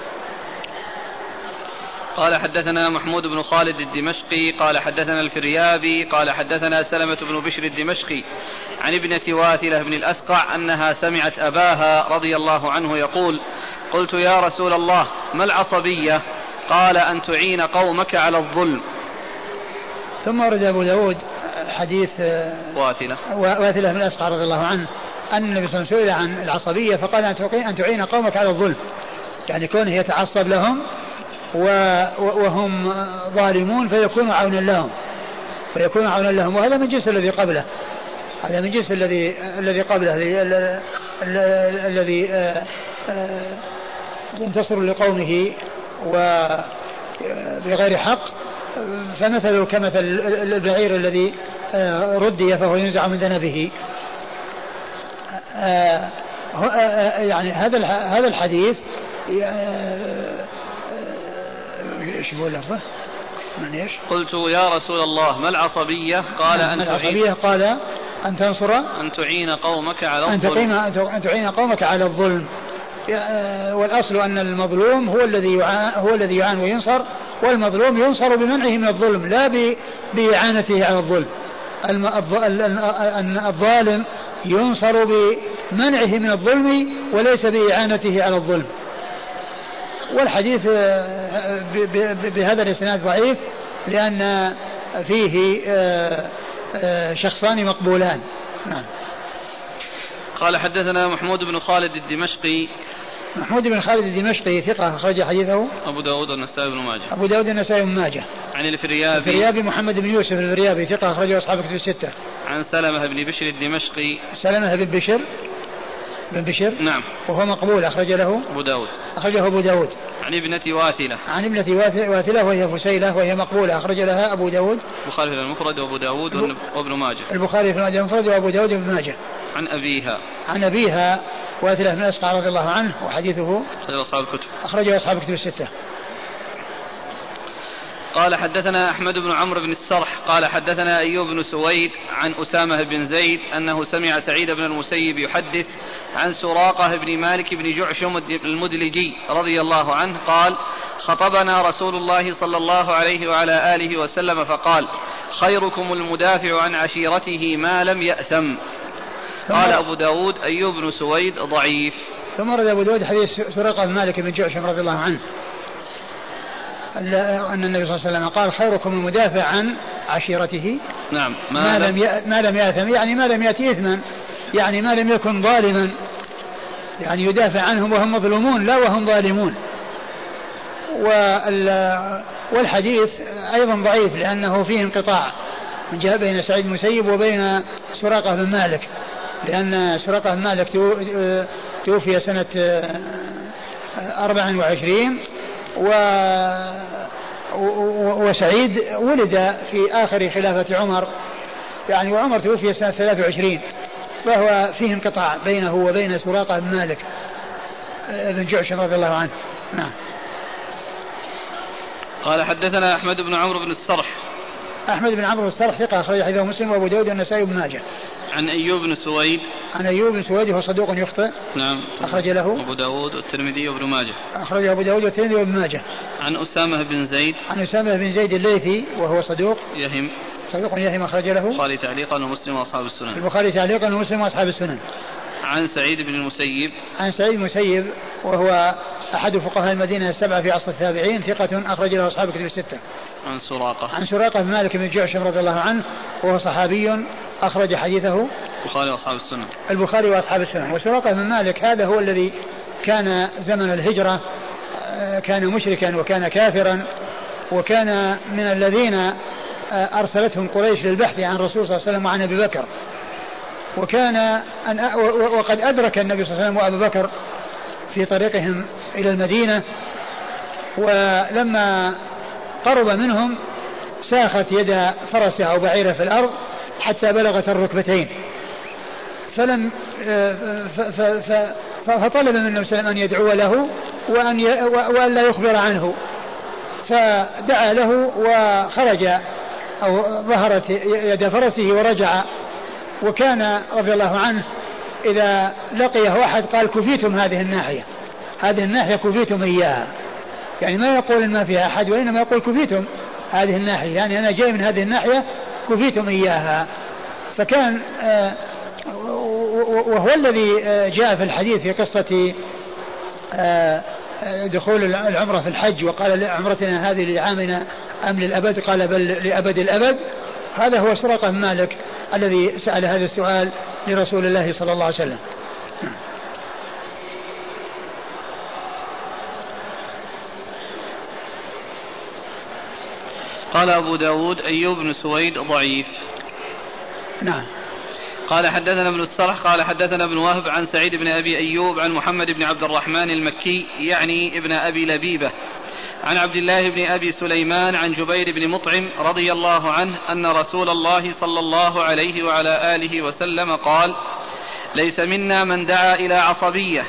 Speaker 2: قال حدثنا محمود بن خالد الدمشقي قال حدثنا الفريابي قال حدثنا سلمة بن بشر الدمشقي. عن ابنة واثلة بن الأسقع أنها سمعت أباها رضي الله عنه يقول قلت يا رسول الله ما العصبية؟ قال أن تعين قومك على الظلم.
Speaker 1: ثم ورد أبو داود حديث
Speaker 2: واثلة.
Speaker 1: واثلة بن الأسقع رضي الله عنه أن النبي صلى الله عليه وسلم سئل عن العصبية فقال أن تعين قومك على الظلم. يعني كونه يتعصب لهم وهم ظالمون فيكون عونا لهم. فيكون عونا لهم. وهذا من جنس الذي قبله. هذا من جنس الذي الذي قبله الذي ينتصر لقومه وبغير حق فمثله كمثل البعير الذي ردي فهو ينزع من ذنبه يعني هذا هذا الحديث إيش يقول لفظه؟ من إيش؟
Speaker 2: قلت يا رسول الله ما العصبية؟ قال أن
Speaker 1: العصبية قال أن تنصر
Speaker 2: أن تعين قومك على
Speaker 1: أن
Speaker 2: الظلم
Speaker 1: أن تعين قومك على الظلم والأصل أن المظلوم هو الذي هو الذي يعان وينصر والمظلوم ينصر بمنعه من الظلم لا بإعانته على الظلم. الظالم ينصر بمنعه من الظلم وليس بإعانته على الظلم. والحديث بهذا الإسناد ضعيف لأن فيه شخصان مقبولان. نعم.
Speaker 2: قال حدثنا محمود بن خالد الدمشقي
Speaker 1: محمود بن خالد الدمشقي ثقة أخرج حديثه.
Speaker 2: أبو داود والنسائي بن ماجه.
Speaker 1: أبو داود والنسائي بن ماجه.
Speaker 2: عن الفريابي.
Speaker 1: الفريابي محمد بن يوسف الفريابي ثقة أخرجه أصحاب كتب الستة.
Speaker 2: عن سلمة بن بشر الدمشقي.
Speaker 1: سلمة بن بشر. بن بشر.
Speaker 2: نعم.
Speaker 1: وهو مقبول أخرج له.
Speaker 2: أبو داود.
Speaker 1: أخرجه أبو داود.
Speaker 2: عن ابنة واثلة.
Speaker 1: عن ابنة واث- واثلة وهي فسيلة وهي مقبولة أخرج لها أبو داود.
Speaker 2: البخاري في المفرد وأبو داود وابن- وابن ماجه.
Speaker 1: البخاري في المفرد وأبو داود بن ماجه
Speaker 2: عن أبيها.
Speaker 1: عن أبيها. واثلة بن أسقع رضي الله عنه وحديثه
Speaker 2: أخرجه أصحاب الكتب.
Speaker 1: أخرجه أصحاب الكتب الستة.
Speaker 2: قال حدثنا أحمد بن عمرو بن السرح قال حدثنا أيوب بن سويد عن أسامة بن زيد أنه سمع سعيد بن المسيب يحدث عن سراقة بن مالك بن جعشم المدلجي رضي الله عنه قال خطبنا رسول الله صلى الله عليه وعلى آله وسلم فقال خيركم المدافع عن عشيرته ما لم يأثم. قال أبو داود أيوب بن سويد ضعيف.
Speaker 1: ثم ورد أبو داود حديث سراقة بن مالك بن جعشم رضي الله عنه. أن النبي صلى الله عليه وسلم قال خيركم المدافع عن عشيرته.
Speaker 2: نعم
Speaker 1: ما, ما لم ما لم يأثم يعني ما لم يأتي إثما يعني ما لم يكن ظالما. يعني يدافع عنهم وهم مظلومون لا وهم ظالمون. والحديث أيضا ضعيف لأنه فيه انقطاع من جهة بين سعيد المسيب وبين سراقة بن مالك. لأن بن مالك توفي سنة 24 و وسعيد ولد في آخر خلافة عمر. يعني وعمر توفي سنة 23 فهو فيه انقطاع بينه وبين سراقة بن مالك بن جعش رضي الله عنه. نعم.
Speaker 2: قال حدثنا أحمد بن عمرو بن الصرح.
Speaker 1: أحمد بن عمرو الصرح ثقة أخرج حديثه مسلم وأبو داود والنسائي بن ماجه.
Speaker 2: عن أيوب بن سويد.
Speaker 1: عن أيوب بن سويد هو صدوق يخطئ.
Speaker 2: نعم.
Speaker 1: أخرج له.
Speaker 2: أبو داود والترمذي وابن ماجه.
Speaker 1: أخرج أبو داود والترمذي وابن ماجه.
Speaker 2: عن أسامة بن زيد.
Speaker 1: عن أسامة بن زيد الليثي وهو صدوق.
Speaker 2: يهم.
Speaker 1: صدوق يهم أخرج له.
Speaker 2: البخاري تعليقا ومسلم وأصحاب السنن.
Speaker 1: البخاري تعليقا ومسلم وأصحاب السنن.
Speaker 2: عن سعيد بن المسيب.
Speaker 1: عن سعيد المسيب وهو أحد فقهاء المدينة السبعة في عصر التابعين ثقة أخرج له أصحاب كتب الستة.
Speaker 2: عن سراقة.
Speaker 1: عن سراقة بن مالك بن جعشم رضي الله عنه وهو صحابي أخرج حديثه
Speaker 2: البخاري وأصحاب السنة.
Speaker 1: البخاري وأصحاب السنة، وسراقة بن مالك هذا هو الذي كان زمن الهجرة آه، كان مشركا وكان كافرا وكان من الذين آه، أرسلتهم قريش للبحث عن الرسول صلى الله عليه وسلم وعن أبي بكر وكان أن وقد أدرك النبي صلى الله عليه وسلم وأبو بكر في طريقهم إلى المدينة ولما قرب منهم ساخت يد فرسه أو بعيره في الأرض حتى بلغت الركبتين. فلم فطلب من النبي صلى أن يدعو له وأن وأن لا يخبر عنه. فدعا له وخرج أو ظهرت يد فرسه ورجع وكان رضي الله عنه إذا لقيه أحد قال كفيتم هذه الناحية. هذه الناحية كفيتم إياها. يعني ما يقول إن ما فيها أحد وإنما يقول كفيتم هذه الناحية. يعني أنا جاي من هذه الناحية كفيتم إياها. فكان آه، وهو الذي آه، جاء في الحديث في قصة آه، دخول العمرة في الحج وقال عمرتنا هذه لعامنا أم للأبد؟ قال بل لأبد الأبد. هذا هو سرقة مالك. الذي سأل هذا السؤال لرسول الله صلى الله عليه وسلم.
Speaker 2: قال أبو داود أيوب بن سويد ضعيف.
Speaker 1: نعم.
Speaker 2: قال حدثنا ابن الصرح قال حدثنا ابن وهب عن سعيد بن أبي أيوب عن محمد بن عبد الرحمن المكي يعني ابن أبي لبيبة. عن عبد الله بن أبي سليمان عن جبير بن مطعم رضي الله عنه أن رسول الله صلى الله عليه وعلى آله وسلم قال ليس منا من دعا إلى عصبية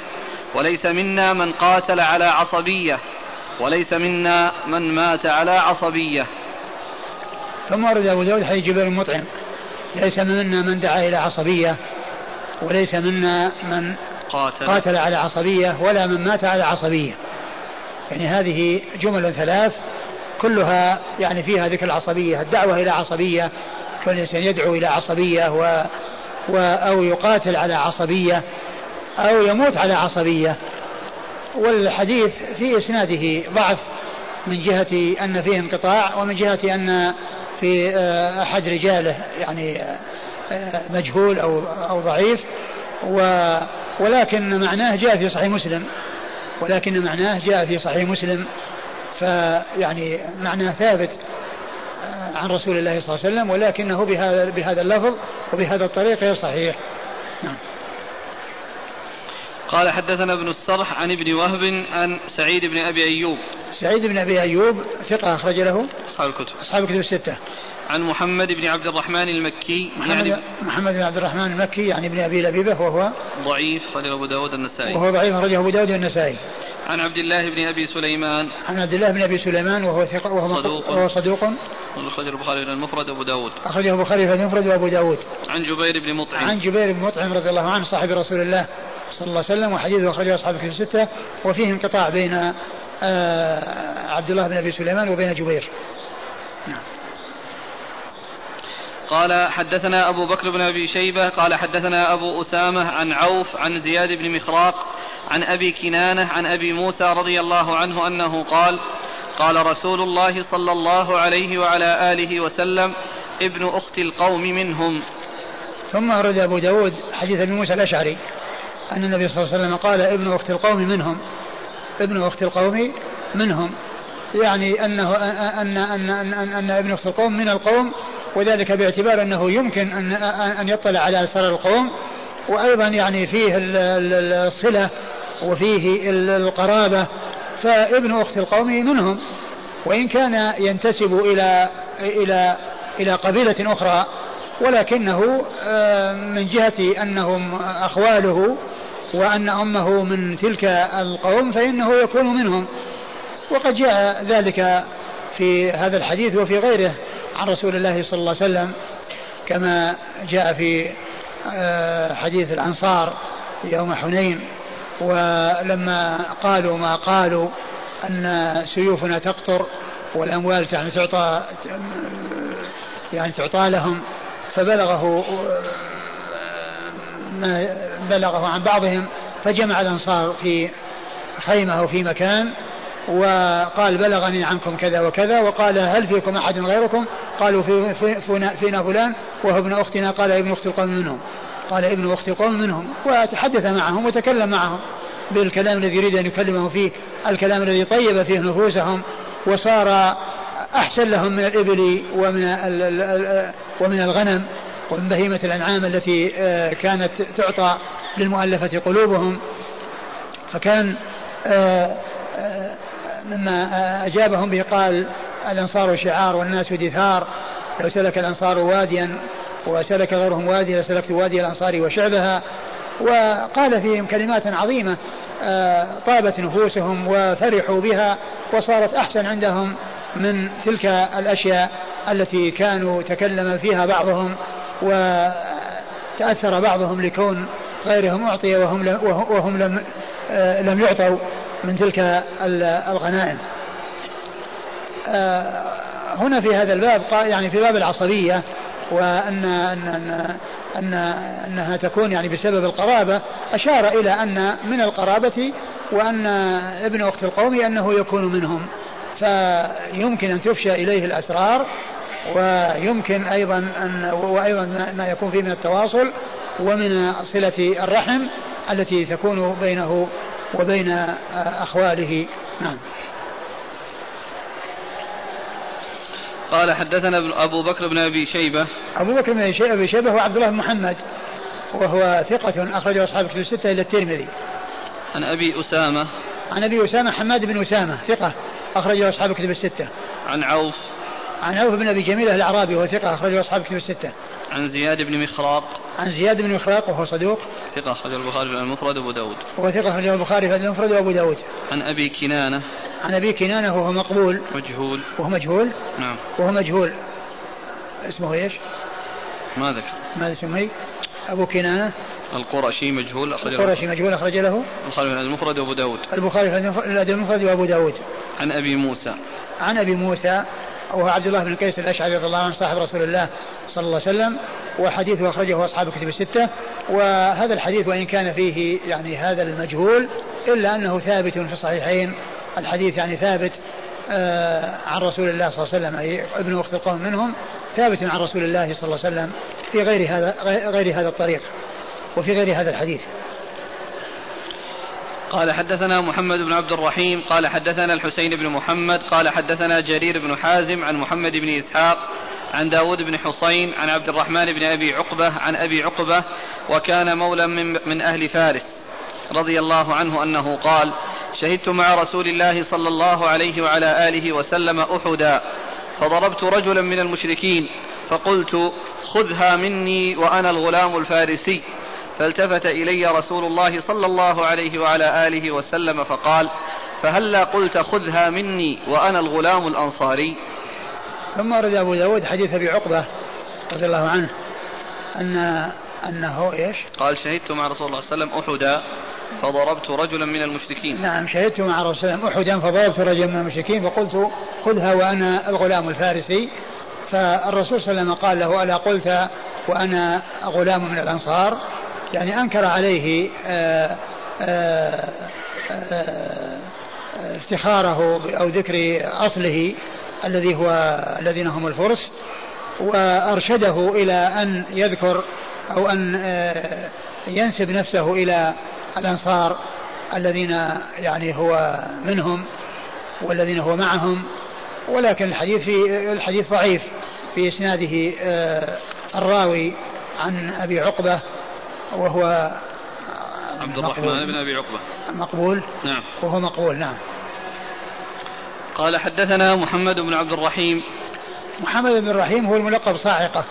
Speaker 2: وليس منا من قاتل على عصبية وليس منا من مات على عصبية.
Speaker 1: ثم ورد أبو داود حديث جبير بن مطعم ليس منا من دعا إلى عصبية وليس منا من قاتل, قاتل على عصبية ولا من مات على عصبية. يعني هذه جمل ثلاث كلها يعني فيها ذكر العصبية الدعوة إلى عصبية كل إنسان يدعو إلى عصبية و, و أو يقاتل على عصبية أو يموت على عصبية. والحديث في إسناده ضعف من جهة أن فيه انقطاع ومن جهة أن في آه، أحد رجاله يعني آه، مجهول أو أو ضعيف ولكن معناه جاء في صحيح مسلم. ولكن معناه جاء في صحيح مسلم فيعني معناه ثابت آه، عن رسول الله صلى الله عليه وسلم ولكنه بهذا بهذا اللفظ وبهذا الطريق غير صحيح. نعم.
Speaker 2: قال حدثنا ابن الصرح عن ابن وهب عن سعيد بن أبي أيوب.
Speaker 1: سعيد بن أبي أيوب ثقة أخرج له؟
Speaker 2: أصحاب الكتب.
Speaker 1: أصحاب الكتب الستة.
Speaker 2: عن محمد بن عبد الرحمن المكي
Speaker 1: محمد, يعني محمد بن عبد الرحمن المكي يعني ابن أبي لبيبة وهو
Speaker 2: ضعيف خرج أبو داود النسائي.
Speaker 1: وهو ضعيف خرجه أبو داود النسائي.
Speaker 2: عن عبد الله بن أبي سليمان.
Speaker 1: عن عبد الله بن أبي سليمان وهو ثقة وهو صدوق. وهو صدوق.
Speaker 2: أخرجه البخاري في المفرد وأبو داود.
Speaker 1: أخرجه البخاري في المفرد وأبو داود.
Speaker 2: عن جبير بن مطعم.
Speaker 1: عن جبير بن مطعم رضي الله عنه صاحب رسول الله صلى الله عليه وسلم وحديثه أخرجه أصحاب الكتب الستة وفيه انقطاع بين آه عبد الله بن أبي سليمان وبين جبير نعم
Speaker 2: قال حدثنا أبو بكر بن أبي شيبة قال حدثنا أبو أسامة عن عوف عن زياد بن مخراق عن أبي كنانة عن أبي موسى رضي الله عنه أنه قال قال رسول الله صلى الله عليه وعلى آله وسلم ابن أخت القوم منهم.
Speaker 1: ثم أرد أبو داود حديث أبي موسى الأشعري أن النبي صلى الله عليه وسلم قال ابن أخت القوم منهم ابن أخت القوم منهم. يعني أنه أن أن أن, أن, أن ابن أخت القوم من القوم وذلك باعتبار أنه يمكن أن أن يطلع على أسرار القوم وأيضا يعني فيه الصلة وفيه القرابة فابن أخت القوم منهم وإن كان ينتسب إلى إلى إلى قبيلة أخرى ولكنه آه، من جهة أنهم أخواله وأن أمه من تلك القوم فإنه يكون منهم. وقد جاء ذلك في هذا الحديث وفي غيره. عن رسول الله صلى الله عليه وسلم كما جاء في آه، حديث الأنصار يوم حنين ولما قالوا ما قالوا أن سيوفنا تقطر والأموال يعني تعطى يعني تعطى لهم فبلغه ما بلغه عن بعضهم فجمع الأنصار في خيمة أو في مكان وقال بلغني عنكم كذا وكذا وقال هل فيكم أحد غيركم؟ قالوا في فينا فلان وهو ابن أختنا قال ابن أخت القوم منهم. قال ابن أخت القوم منهم. وتحدث معهم وتكلم معهم بالكلام الذي يريد أن يكلمه فيه الكلام الذي طيب فيه نفوسهم وصار أحسن لهم من الإبل ومن ومن الغنم ومن بهيمة الأنعام التي آه، كانت تعطى للمؤلفة قلوبهم. فكان آه، آه، مما أجابهم به قال الأنصار شعار والناس دثار لو سلك الأنصار واديا وسلك غيرهم واديا لسلكت وادي الأنصار وشعبها. وقال فيهم كلمات عظيمة طابت نفوسهم وفرحوا بها وصارت أحسن عندهم من تلك الأشياء التي كانوا تكلم فيها بعضهم وتأثر بعضهم لكون غيرهم أعطي وهم لم, وهم لم, آه، لم يعطوا. من تلك الغنائم. آه، هنا في هذا الباب يعني في باب العصبية وأن أن أن أن أنها تكون يعني بسبب القرابة أشار إلى أن من القرابة وأن ابن أخت القوم أنه يكون منهم. فيمكن أن تفشى إليه الأسرار ويمكن أيضا أن وأيضا ما يكون فيه من التواصل ومن صلة الرحم التي تكون بينه وبين أخواله نعم
Speaker 2: قال حدثنا أبو بكر بن أبي شيبة
Speaker 1: أبو بكر بن أبي شيبة هو عبد الله بن محمد وهو ثقة أخرجه أصحاب الكتب الستة إلى الترمذي
Speaker 2: عن أبي أسامة
Speaker 1: عن أبي أسامة حماد بن أسامة ثقة أخرجه أصحاب الكتب الستة.
Speaker 2: عن عوف.
Speaker 1: عن عوف بن أبي جميلة الأعرابي وهو ثقة أخرجه أصحاب الكتب الستة.
Speaker 2: عن زياد بن مخراق.
Speaker 1: عن زياد بن مخراق وهو صدوق.
Speaker 2: ثقة أخرجه البخاري في المفرد وأبو داود.
Speaker 1: وهو ثقة أخرجه البخاري في المفرد وأبو داود.
Speaker 2: عن أبي كنانة.
Speaker 1: عن أبي كنانة وهو مقبول.
Speaker 2: مجهول.
Speaker 1: وهو مجهول.
Speaker 2: نعم.
Speaker 1: وهو مجهول. اسمه إيش؟
Speaker 2: ما ذكر.
Speaker 1: ماذا سمي؟ أبو كنانة.
Speaker 2: القرشي مجهول أخرج
Speaker 1: القرشي مجهول أخرج له
Speaker 2: البخاري في المفرد وأبو داود
Speaker 1: البخاري في المفرد وأبو داود
Speaker 2: عن أبي موسى
Speaker 1: عن أبي موسى وهو عبد الله بن قيس الأشعري رضي الله عنه صاحب رسول الله صلى الله عليه وسلم وحديثه أخرجه أصحاب الكتب الستة. وهذا الحديث وإن كان فيه يعني هذا المجهول إلا أنه ثابت في الصحيحين. الحديث يعني ثابت آه عن رسول الله صلى الله عليه وسلم أي ابن أخت القوم منهم ثابت عن رسول الله صلى الله عليه وسلم في غير هذا غير هذا الطريق وفي غير هذا الحديث.
Speaker 2: قال حدثنا محمد بن عبد الرحيم قال حدثنا الحسين بن محمد قال حدثنا جرير بن حازم عن محمد بن إسحاق عن داود بن حصين عن عبد الرحمن بن أبي عقبة عن أبي عقبة وكان مولى من, من أهل فارس رضي الله عنه أنه قال شهدت مع رسول الله صلى الله عليه وعلى آله وسلم أحدا فضربت رجلا من المشركين فقلت خذها مني وأنا الغلام الفارسي. فالتفت إلي رسول الله صلى الله عليه وعلى آله وسلم فقال فهلا قلت خذها مني وأنا الغلام الأنصاري.
Speaker 1: ثم ورد أبو داود حديث أبي عقبة رضي الله عنه أن أنه إيش؟
Speaker 2: قال شهدت مع رسول الله صلى الله عليه وسلم أحدا فضربت رجلا من المشركين.
Speaker 1: نعم شهدت مع رسول الله أحدا فضربت رجلا من المشركين فقلت خذها وأنا الغلام الفارسي. فالرسول صلى الله عليه وسلم قال له ألا قلت وأنا غلام من الأنصار؟ يعني أنكر عليه آآ آآ آآ افتخاره أو ذكر أصله الذي هو الذين هم الفرس وأرشده إلى أن يذكر أو أن ينسب نفسه إلى الأنصار الذين يعني هو منهم والذين هو معهم. ولكن الحديث في الحديث ضعيف في إسناده الراوي عن أبي عقبة وهو
Speaker 2: عبد الرحمن بن أبي عقبة.
Speaker 1: مقبول؟
Speaker 2: نعم.
Speaker 1: وهو مقبول نعم.
Speaker 2: قال حدثنا محمد بن عبد الرحيم.
Speaker 1: محمد بن الرحيم هو الملقب صاعقة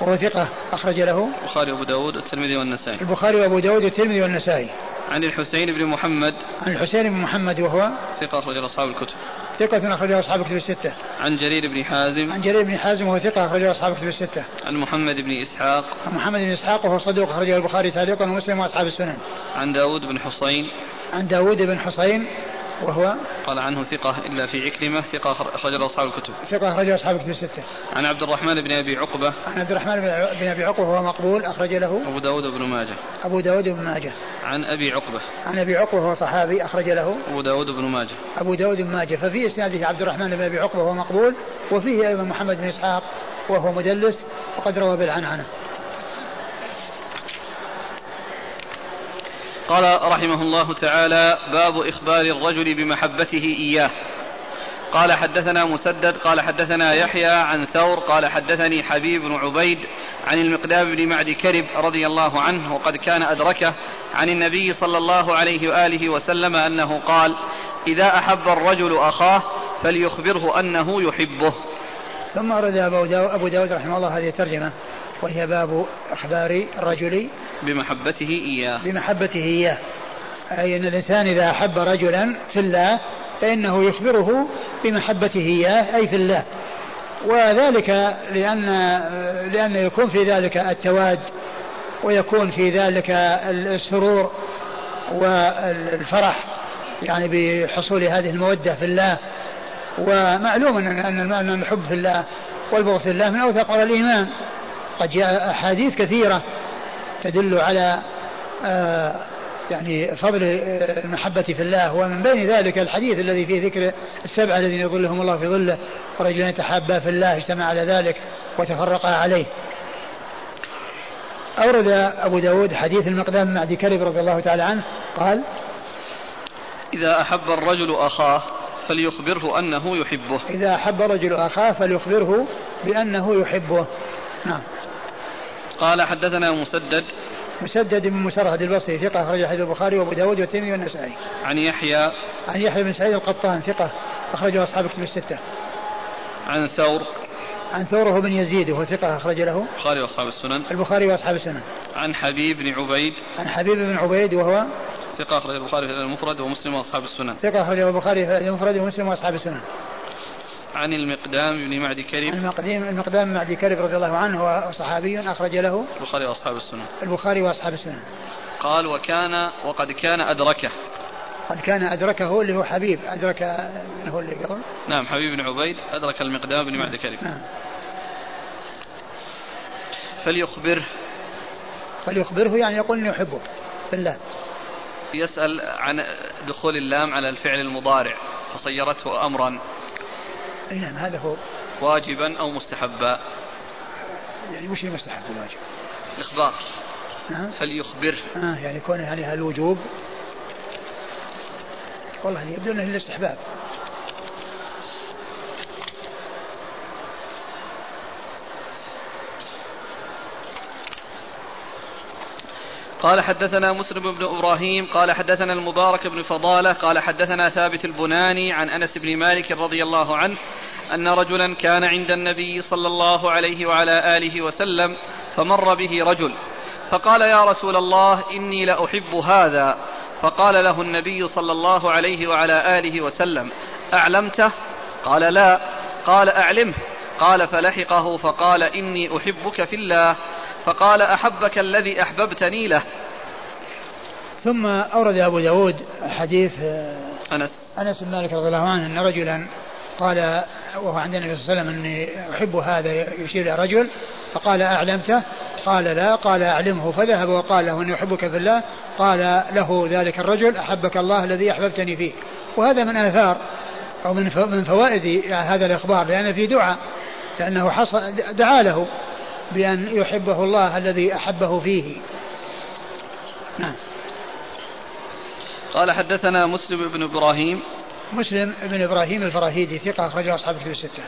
Speaker 1: وهو ثقة أخرج له.
Speaker 2: البخاري وأبو داود والترمذي والنسائي.
Speaker 1: البخاري وأبو داود والترمذي والنسائي.
Speaker 2: عن الحسين بن محمد.
Speaker 1: عن الحسين بن محمد وهو
Speaker 2: ثقة أخرج أصحاب الكتب.
Speaker 1: ثقة أخرجه أصحاب الكتب الستة.
Speaker 2: عن جرير بن حازم.
Speaker 1: عن جرير بن حازم وهو ثقة أخرجه أصحاب الكتب الستة.
Speaker 2: عن محمد بن إسحاق.
Speaker 1: عن محمد بن إسحاق وهو صدوق أخرجه البخاري تعليقا ومسلم وأصحاب السنن.
Speaker 2: عن داود بن حصين.
Speaker 1: عن داود بن حصين وهو
Speaker 2: قال عنه ثقة إلا في عكرمة ثقة أخرج له أصحاب الكتب.
Speaker 1: ثقة أخرج أصحاب الكتب الستة.
Speaker 2: عن عبد الرحمن بن أبي عقبة.
Speaker 1: عن عبد الرحمن بن أبي عقبة وهو مقبول أخرج له
Speaker 2: أبو داود بن ماجه.
Speaker 1: أبو داود بن ماجه.
Speaker 2: عن أبي عقبة.
Speaker 1: عن أبي عقبة وهو صحابي أخرج له
Speaker 2: أبو داود بن ماجه.
Speaker 1: أبو داود بن ماجه. ففي إسناده عبد الرحمن بن أبي عقبة وهو مقبول وفيه أيضا محمد بن إسحاق وهو مدلس وقد روى بالعنعنة.
Speaker 2: قال رحمه الله تعالى باب إخبار الرجل بمحبته إياه. قال حدثنا مسدد قال حدثنا يحيى عن ثور قال حدثني حبيب بن عبيد عن المقدام بن معد كرب رضي الله عنه وقد كان أدركه عن النبي صلى الله عليه وآله وسلم أنه قال إذا أحب الرجل أخاه فليخبره أنه يحبه.
Speaker 1: ثم أرد أبو أبو داود رحمه الله هذه الترجمة. وهي باب إخبار الرجل
Speaker 2: بمحبته إياه.
Speaker 1: بمحبته إياه. أي أن الإنسان إذا أحب رجلا في الله فإنه يخبره بمحبته إياه أي في الله. وذلك لأن لأن يكون في ذلك التواد ويكون في ذلك السرور والفرح يعني بحصول هذه المودة في الله. ومعلوم أن أن الحب في الله والبغض في الله من أوثق على الإيمان. قد جاء أحاديث كثيرة تدل على آه يعني فضل المحبة في الله. ومن بين ذلك الحديث الذي فيه ذكر السبعة الذين يظلهم الله في ظله ورجلان تحابا في الله اجتمع على ذلك وتفرقا عليه. أورد أبو داود حديث المقدام مع كرب رضي الله تعالى عنه. قال
Speaker 2: إذا أحب الرجل أخاه فليخبره أنه يحبه.
Speaker 1: إذا أحب الرجل أخاه فليخبره بأنه يحبه. نعم.
Speaker 2: قال حدثنا مسدد
Speaker 1: مسدد بن مسرهد البصري ثقة أخرج حديث البخاري وأبو داود والترمذي والنسائي.
Speaker 2: عن يحيى
Speaker 1: عن يحيى بن سعيد القطان ثقة أخرجه أصحاب كتب الستة.
Speaker 2: عن ثور
Speaker 1: عن ثور بن يزيد وهو ثقة أخرج له
Speaker 2: البخاري وأصحاب السنن
Speaker 1: البخاري وأصحاب السنن.
Speaker 2: عن حبيب بن عبيد
Speaker 1: عن حبيب بن عبيد وهو
Speaker 2: ثقة أخرج البخاري في المفرد ومسلم وأصحاب السنن.
Speaker 1: ثقة أخرجه البخاري في المفرد ومسلم وأصحاب السنن.
Speaker 2: عن المقدام بن معدي كريم.
Speaker 1: المقدام المقدام بن معدي كريم رضي الله عنه هو صحابي أخرج له
Speaker 2: البخاري وأصحاب السنن
Speaker 1: البخاري وأصحاب السنن
Speaker 2: قال وكان وقد كان أدركه.
Speaker 1: قد كان أدركه اللي هو حبيب. أدرك هو اللي قبل
Speaker 2: نعم حبيب بن عبيد أدرك المقدام بن معدي كريم. نعم. فليخبره.
Speaker 1: فليخبره يعني يقول إنه يحبه. بالله.
Speaker 2: يسأل عن دخول اللام على الفعل المضارع فصيرته أمرا.
Speaker 1: اي نعم هذا هو.
Speaker 2: واجبا أو مستحبا؟
Speaker 1: يعني وش المستحب الواجب؟
Speaker 2: الاخبار
Speaker 1: نعم
Speaker 2: فليخبر.
Speaker 1: آه يعني كون عليها الوجوب. والله يبدو إنه الاستحباب
Speaker 2: قال حدثنا مسلم بن إبراهيم قال حدثنا المبارك بن فضالة قال حدثنا ثابت البناني عن أنس بن مالك رضي الله عنه أن رجلا كان عند النبي صلى الله عليه وعلى آله وسلم فمر به رجل فقال يا رسول الله إني لأحب هذا فقال له النبي صلى الله عليه وعلى آله وسلم أعلمته؟ قال لا قال أعلمه قال فلحقه فقال إني أحبك في الله. فقال أحبك الذي أحببتني له.
Speaker 1: ثم أورد أبو داود حديث آه،
Speaker 2: أنس.
Speaker 1: أنس بن مالك رضي الله عنه أن رجلا قال وهو عند النبي صلى الله عليه وسلم أني أحب هذا يشير إلى رجل فقال أعلمته؟ قال لا. قال أعلمه. فذهب وقال له أني أحبك في الله. قال له ذلك الرجل أحبك الله الذي أحببتني فيه. وهذا من آثار أو من فوائد هذا الإخبار لأن في دعاء لأنه حصل دعا له. بأن يحبه الله الذي أحبه فيه. نعم.
Speaker 2: قال حدثنا مسلم بن إبراهيم.
Speaker 1: مسلم بن إبراهيم الفراهيدي ثقة أخرجه أصحاب الكتب الستة.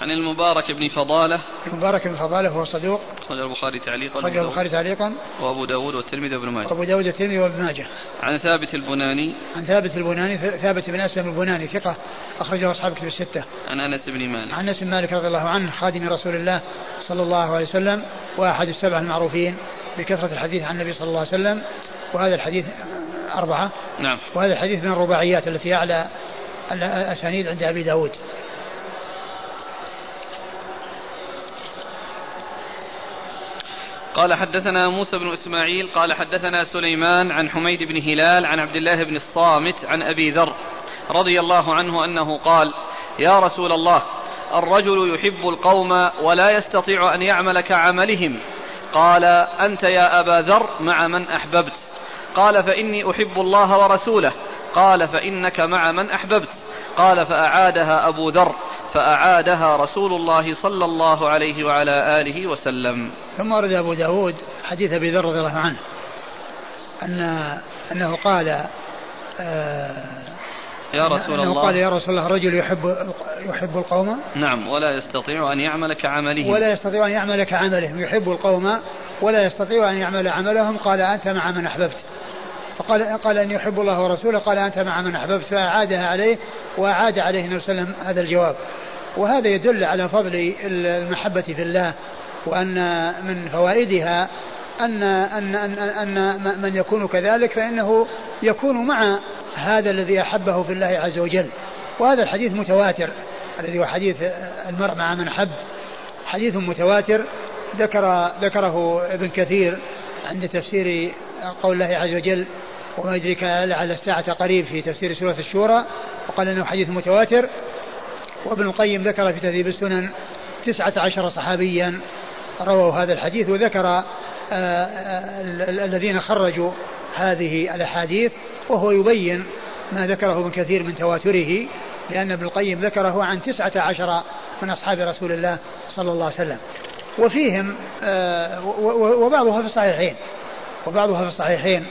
Speaker 2: عن المبارك بن فضالة.
Speaker 1: المبارك بن فضالة هو صدوق.
Speaker 2: أخرج البخاري تعليقا
Speaker 1: أخرج البخاري تعليقا.
Speaker 2: وأبو داود والترمذي وابن ماجه.
Speaker 1: وأبو داود والترمذي وابن ماجه.
Speaker 2: عن ثابت البناني.
Speaker 1: عن ثابت البناني ثابت بن أسلم البناني ثقة. أخرجه أصحاب الكتب الستة.
Speaker 2: عن أنس بن مالك.
Speaker 1: عن أنس بن مالك رضي الله عنه خادم رسول الله صلى الله عليه وسلم وأحد السبع المعروفين بكثرة الحديث عن النبي صلى الله عليه وسلم. وهذا الحديث أربعة.
Speaker 2: نعم.
Speaker 1: وهذا الحديث من الرباعيات التي أعلى الأسانيد عند أبي داود.
Speaker 2: قال حدثنا موسى بن إسماعيل قال حدثنا سليمان عن حميد بن هلال عن عبد الله بن الصامت عن أبي ذر رضي الله عنه أنه قال يا رسول الله الرجل يحب القوم ولا يستطيع أن يعمل كعملهم. قال أنت يا أبا ذر مع من أحببت. قال فإني أحب الله ورسوله. قال فإنك مع من أحببت. قال فأعادها أبو ذر فأعادها رسول الله صلى الله عليه وعلى آله وسلم.
Speaker 1: ثم ورد أبو داود حديث أبي ذر رضي الله عنه أن أنه قال
Speaker 2: آه يا رسول
Speaker 1: أنه
Speaker 2: الله.
Speaker 1: قال يا رسول الله رجل يحب يحب القوم؟
Speaker 2: نعم ولا يستطيع أن يعمل كعملهم
Speaker 1: ولا يستطيع أن يعمل كعملهم يحب القوم ولا يستطيع أن يعمل عملهم قال أنت مع من أحببت. فقال قال أن يحب الله ورسوله قال أنت مع من أحببت فأعادها عليه وأعاد عليه النبي صلى الله عليه وسلم هذا الجواب. وهذا يدل على فضل المحبة في الله وأن من فوائدها أن أن أن, أن من يكون كذلك فإنه يكون مع هذا الذي أحبه في الله عز وجل. وهذا الحديث متواتر الذي هو حديث المرء مع من أحب. حديث متواتر ذكر ذكره ابن كثير عند تفسير قول الله عز وجل وما يدريك لعل الساعة قريب في تفسير سورة الشورى وقال إنه حديث متواتر. وابن القيم ذكر في تهذيب السنن تسعة عشر صحابيا رووا هذا الحديث وذكر آه، آه، الذين خرجوا هذه الأحاديث وهو يبين ما ذكره ابن كثير من تواتره لأن ابن القيم ذكره عن تسعة عشر من أصحاب رسول الله صلى الله عليه وسلم. وفيهم آه، وبعضها في الصحيحين. وبعضها في الصحيحين.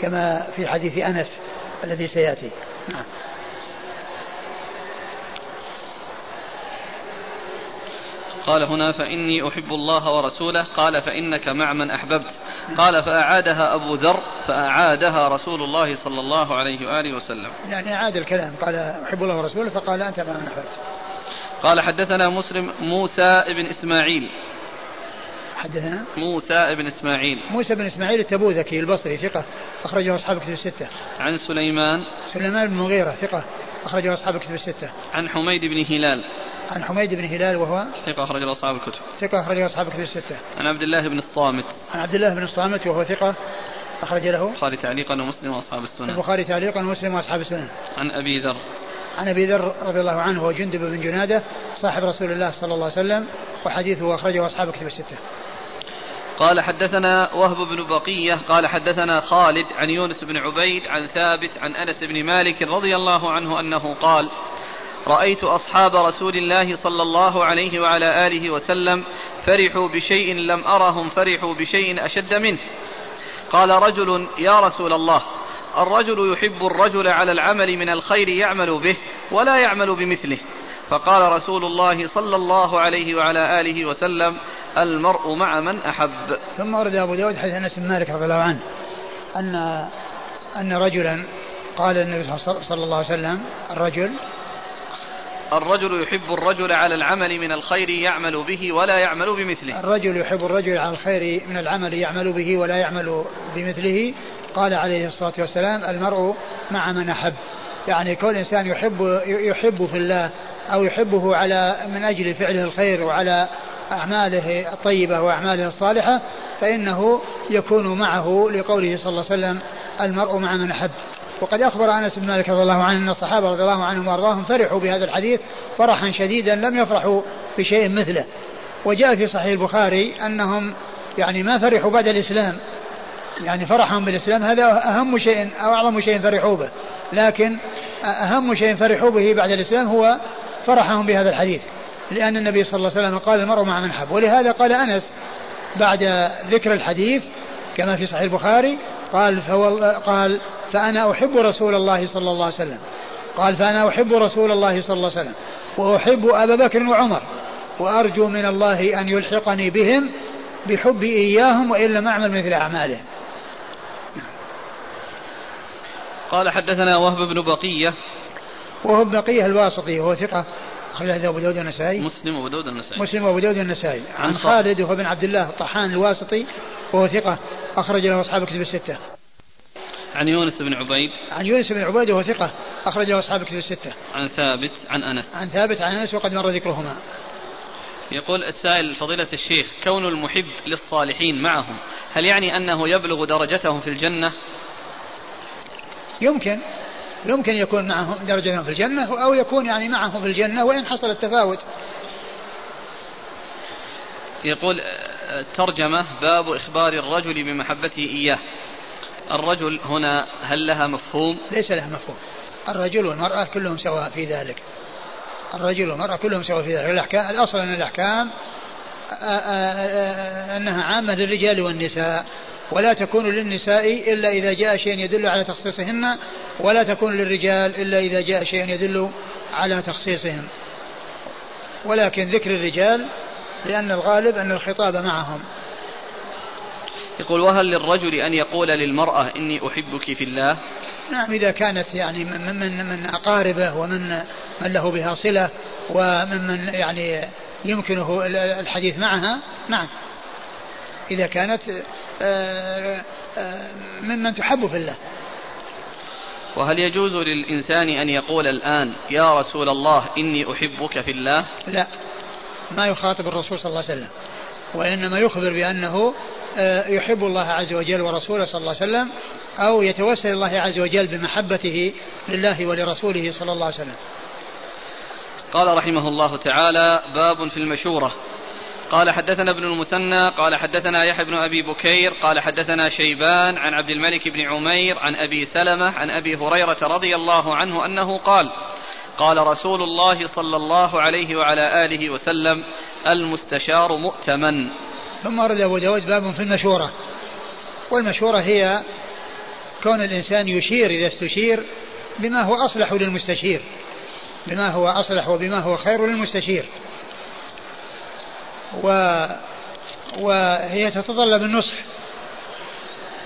Speaker 1: كما في حديث أنس الذي سيأتي. نعم.
Speaker 2: قال هنا فإني أحب الله ورسوله. قال فإنك مع من أحببت. قال فأعادها أبو ذر فأعادها رسول الله صلى الله عليه وآله وسلم.
Speaker 1: يعني أعاد الكلام. قال أحب الله ورسوله فقال أنت مع من أحببت.
Speaker 2: قال حدثنا مسلم موسى بن إسماعيل.
Speaker 1: حدثنا؟
Speaker 2: موسى بن إسماعيل.
Speaker 1: موسى بن إسماعيل التبوذكي البصري ثقة أخرجه أصحاب كتب الستة.
Speaker 2: عن سليمان.
Speaker 1: سليمان بن مغيرة ثقة أخرجه أصحاب كتب الستة.
Speaker 2: عن حميد بن هلال.
Speaker 1: عن حميد بن هلال وهو؟
Speaker 2: ثقة أخرج أصحاب الكتب.
Speaker 1: ثقة أخرج أصحاب الكتب الستة.
Speaker 2: عن عبد الله بن الصامت.
Speaker 1: عن عبد الله بن الصامت وهو ثقة أخرج له؟
Speaker 2: البخاري تعليقا ومسلم وأصحاب السنن.
Speaker 1: البخاري تعليقا ومسلم وأصحاب السنن.
Speaker 2: عن أبي ذر.
Speaker 1: عن أبي ذر رضي الله عنه هو جندب بن جنادة صاحب رسول الله صلى الله عليه وسلم وحديثه أخرجه أصحاب كتب الستة.
Speaker 2: قال حدثنا وهب بن بقية قال حدثنا خالد عن يونس بن عبيد عن ثابت عن أنس بن مالك رضي الله عنه أنه قال رأيت أصحاب رسول الله صلى الله عليه وعلى آله وسلم فرحوا بشيء لم أرهم فرحوا بشيء أشد منه. قال رجل يا رسول الله الرجل يحب الرجل على العمل من الخير يعمل به ولا يعمل بمثله. فقال رسول الله صلى الله عليه وعلى آله وسلم المرء مع من أحب.
Speaker 1: ثم ورد أبو داود حديث أنس بن مالك رضي الله عنه أن أن رجلا قال النبي صلى الله عليه وسلم الرجل
Speaker 2: الرجل يحب الرجل على العمل من الخير يعمل به ولا يعمل بمثله.
Speaker 1: الرجل يحب الرجل على الخير من العمل يعمل به ولا يعمل بمثله. قال عليه الصلاة والسلام المرء مع من أحب. يعني كل إنسان يحب يحب في الله أو يحبه على من أجل فعله الخير وعلى أعماله الطيبة وأعماله الصالحة فإنه يكون معه لقوله صلى الله عليه وسلم المرء مع من أحب. وقد أخبر أنس بن مالك رضي الله عنه أن الصحابة رضي الله عنهم وأرضاهم فرحوا بهذا الحديث فرحا شديدا لم يفرحوا بشيء مثله. وجاء في صحيح البخاري أنهم يعني ما فرحوا بعد الإسلام. يعني فرحهم بالإسلام هذا أهم شيء أو أعظم شيء فرحوا به. لكن أهم شيء فرحوا به بعد الإسلام هو فرحهم بهذا الحديث. لأن النبي صلى الله عليه وسلم قال المرء مع من حب. ولهذا قال أنس بعد ذكر الحديث كما في صحيح البخاري قال قال فأنا أحب رسول الله صلى الله عليه وسلم. قال فأنا أحب رسول الله صلى الله عليه وسلم. وأحب أبا بكر وعمر. وأرجو من الله أن يلحقني بهم بحبي إياهم وإن لم أعمل مثل أعمالهم.
Speaker 2: قال حدثنا وهب بن بقية.
Speaker 1: وهب بقية الواسطي وهو ثقة. أخرجه أبو داود النسائي
Speaker 2: مسلم وأبو داود النسائي
Speaker 1: مسلم وأبو داود النسائي عن, عن خالد وهو بن عبد الله الطحان الواسطي وهو ثقة أخرج له أصحاب الكتب الستة.
Speaker 2: عن يونس بن عبيد.
Speaker 1: عن يونس بن عبيد وهو ثقة أخرج له أصحاب الكتب الستة.
Speaker 2: عن ثابت عن أنس.
Speaker 1: عن ثابت عن أنس وقد مر ذكرهما.
Speaker 2: يقول السائل فضيلة الشيخ كون المحب للصالحين معهم هل يعني أنه يبلغ درجتهم في الجنة؟
Speaker 1: يمكن. يمكن يكون معهم درجتهم في الجنة أو يكون يعني معهم في الجنة وإن حصل التفاوت.
Speaker 2: يقول ترجمة باب إخبار الرجل بمحبته إياه. الرجل هنا هل لها مفهوم؟
Speaker 1: ليس لها مفهوم. الرجل والمرأة كلهم سواء في ذلك. الرجل والمرأة كلهم سواء في ذلك. الأحكام الأصل أن الأحكام أنها عامة للرجال والنساء. ولا تكون للنساء إلا إذا جاء شيء يدل على تخصيصهن ولا تكون للرجال إلا إذا جاء شيء يدل على تخصيصهم ولكن ذكر الرجال لأن الغالب أن الخطاب معهم.
Speaker 2: يقول وهل للرجل أن يقول للمرأة إني أحبك في الله؟
Speaker 1: نعم إذا كانت يعني من, من, من أقاربه ومن من له بها صلة وممن يعني يمكنه الحديث معها نعم. إذا كانت آه، آه، ممن تحب في الله.
Speaker 2: وهل يجوز للإنسان أن يقول الآن يا رسول الله إني أحبك في الله
Speaker 1: لا. ما يخاطب الرسول صلى الله عليه وسلم. وإنما يخبر بأنه آه، يحب الله عز وجل ورسوله صلى الله عليه وسلم أو يتوسل الله عز وجل بمحبته لله ولرسوله صلى الله عليه وسلم.
Speaker 2: قال رحمه الله تعالى باب في المشورة قال حدثنا ابن المثنى قال حدثنا يحيى بن أبي بكير قال حدثنا شيبان عن عبد الملك بن عمير عن أبي سلمة عن أبي هريرة رضي الله عنه أنه قال قال رسول الله صلى الله عليه وعلى آله وسلم المستشار مؤتمن.
Speaker 1: ثم ورد أبو داود باب في المشوره والمشوره هي كون الإنسان يشير إذا استشير بما هو أصلح للمستشير بما هو أصلح وبما هو خير للمستشير. و وهي تتطلب النصح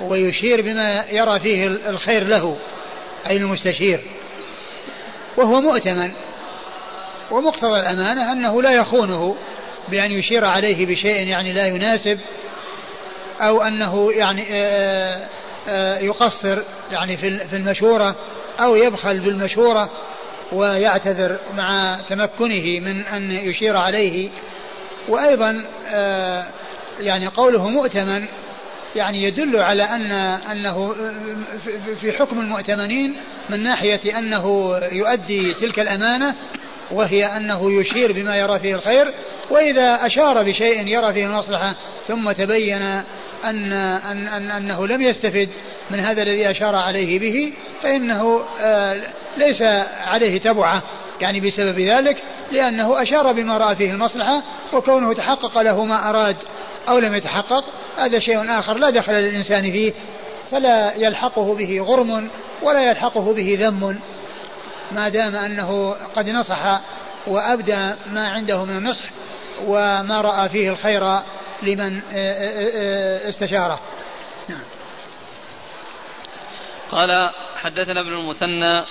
Speaker 1: ويشير بما يرى فيه الخير له أي المستشير. وهو مؤتمن ومقتضى الأمانة أنه لا يخونه بأن يشير عليه بشيء يعني لا يناسب أو أنه يعني آه، آه، يقصر يعني في المشورة أو يبخل بالمشورة ويعتذر مع تمكنه من أن يشير عليه وأيضا آه، يعني قوله مؤتمن يعني يدل على أن أنه في حكم المؤتمنين من ناحية أنه يؤدي تلك الأمانة وهي أنه يشير بما يرى فيه الخير وإذا أشار بشيء يرى فيه المصلحة ثم تبين أن, أن, أن أنه لم يستفد من هذا الذي أشار عليه به فإنه آه، ليس عليه تبعة. يعني بسبب ذلك لأنه أشار بما رأى فيه المصلحة وكونه تحقق له ما أراد أو لم يتحقق هذا شيء آخر لا دخل للإنسان فيه فلا يلحقه به غرم ولا يلحقه به ذم. ما دام أنه قد نصح وأبدى ما عنده من النصح وما رأى فيه الخير لمن آه، آه، آه، استشاره. نعم.
Speaker 2: قال حدثنا ابن المثنى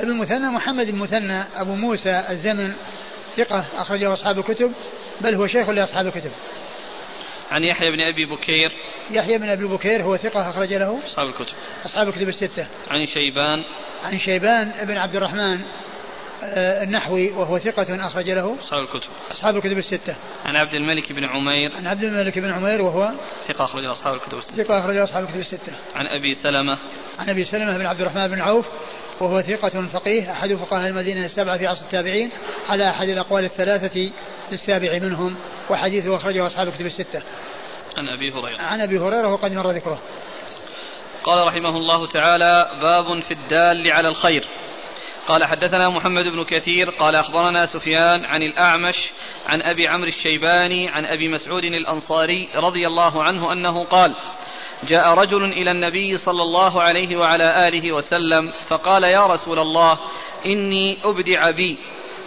Speaker 1: المثنى محمد المثنى أبو موسى الزمن ثقة أخرجه أصحاب الكتب بل هو شيخ لأصحاب الكتب.
Speaker 2: عن يحيى بن أبي بكير.
Speaker 1: يحيى بن أبي بكير هو ثقة أخرج له
Speaker 2: أصحاب الكتب.
Speaker 1: أصحاب الكتب الستة.
Speaker 2: عن شيبان.
Speaker 1: عن شيبان بن عبد الرحمن آه، النحوي وهو ثقة أخرج له
Speaker 2: أصحاب الكتب.
Speaker 1: أصحاب الكتب الستة.
Speaker 2: عن عبد الملك بن عمير.
Speaker 1: عن عبد الملك بن عمير وهو
Speaker 2: ثقة أخرج أصحاب الكتب الستة.
Speaker 1: ثقة أخرج أصحاب الكتب الستة.
Speaker 2: عن أبي سلمة.
Speaker 1: عن أبي سلمة بن عبد الرحمن بن عوف وهو ثقة فقيه أحد فقهاء المدينة السبعة في عصر التابعين على أحد الأقوال الثلاثة السابع منهم وحديثه أخرجه أصحاب الكتب الستة.
Speaker 2: عن أبي هريرة.
Speaker 1: عن أبي هريرة وقد مر ذكره.
Speaker 2: قال رحمه الله تعالى باب في الدال على الخير. قال حدثنا محمد بن كثير قال أخبرنا سفيان عن الأعمش عن أبي عمرو الشيباني عن أبي مسعود الأنصاري رضي الله عنه أنه قال جاء رجل إلى النبي صلى الله عليه وعلى آله وسلم فقال يا رسول الله إني أبدع بي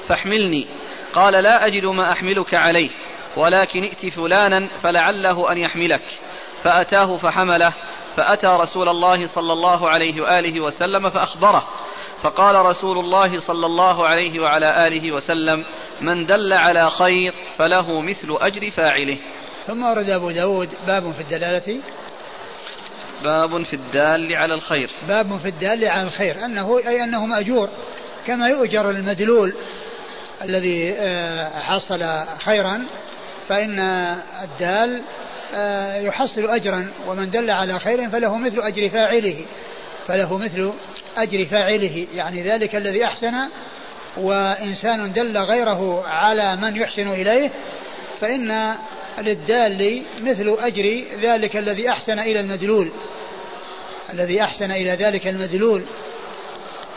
Speaker 2: فاحملني. قال لا أجد ما أحملك عليه ولكن ائت فلانا فلعله أن يحملك. فأتاه فحمله فأتى رسول الله صلى الله عليه وآله وسلم فأخبره. فقال رسول الله صلى الله عليه وعلى آله وسلم من دل على خير فله مثل أجر فاعله.
Speaker 1: ثم ورد أبو داود باب في الدلالة
Speaker 2: باب في الدال على الخير.
Speaker 1: باب في الدال على الخير أنه أي أنه مأجور كما يؤجر المدلول الذي آه، حصل خيرا فإن الدال آه، يحصل أجرا ومن دل على خير فله مثل أجر فاعله فله مثل أجر فاعله يعني ذلك الذي أحسن وإنسان دل غيره على من يحسن إليه فإن للدال مثل أجر ذلك الذي أحسن إلى المدلول الذي أحسن إلى ذلك المدلول.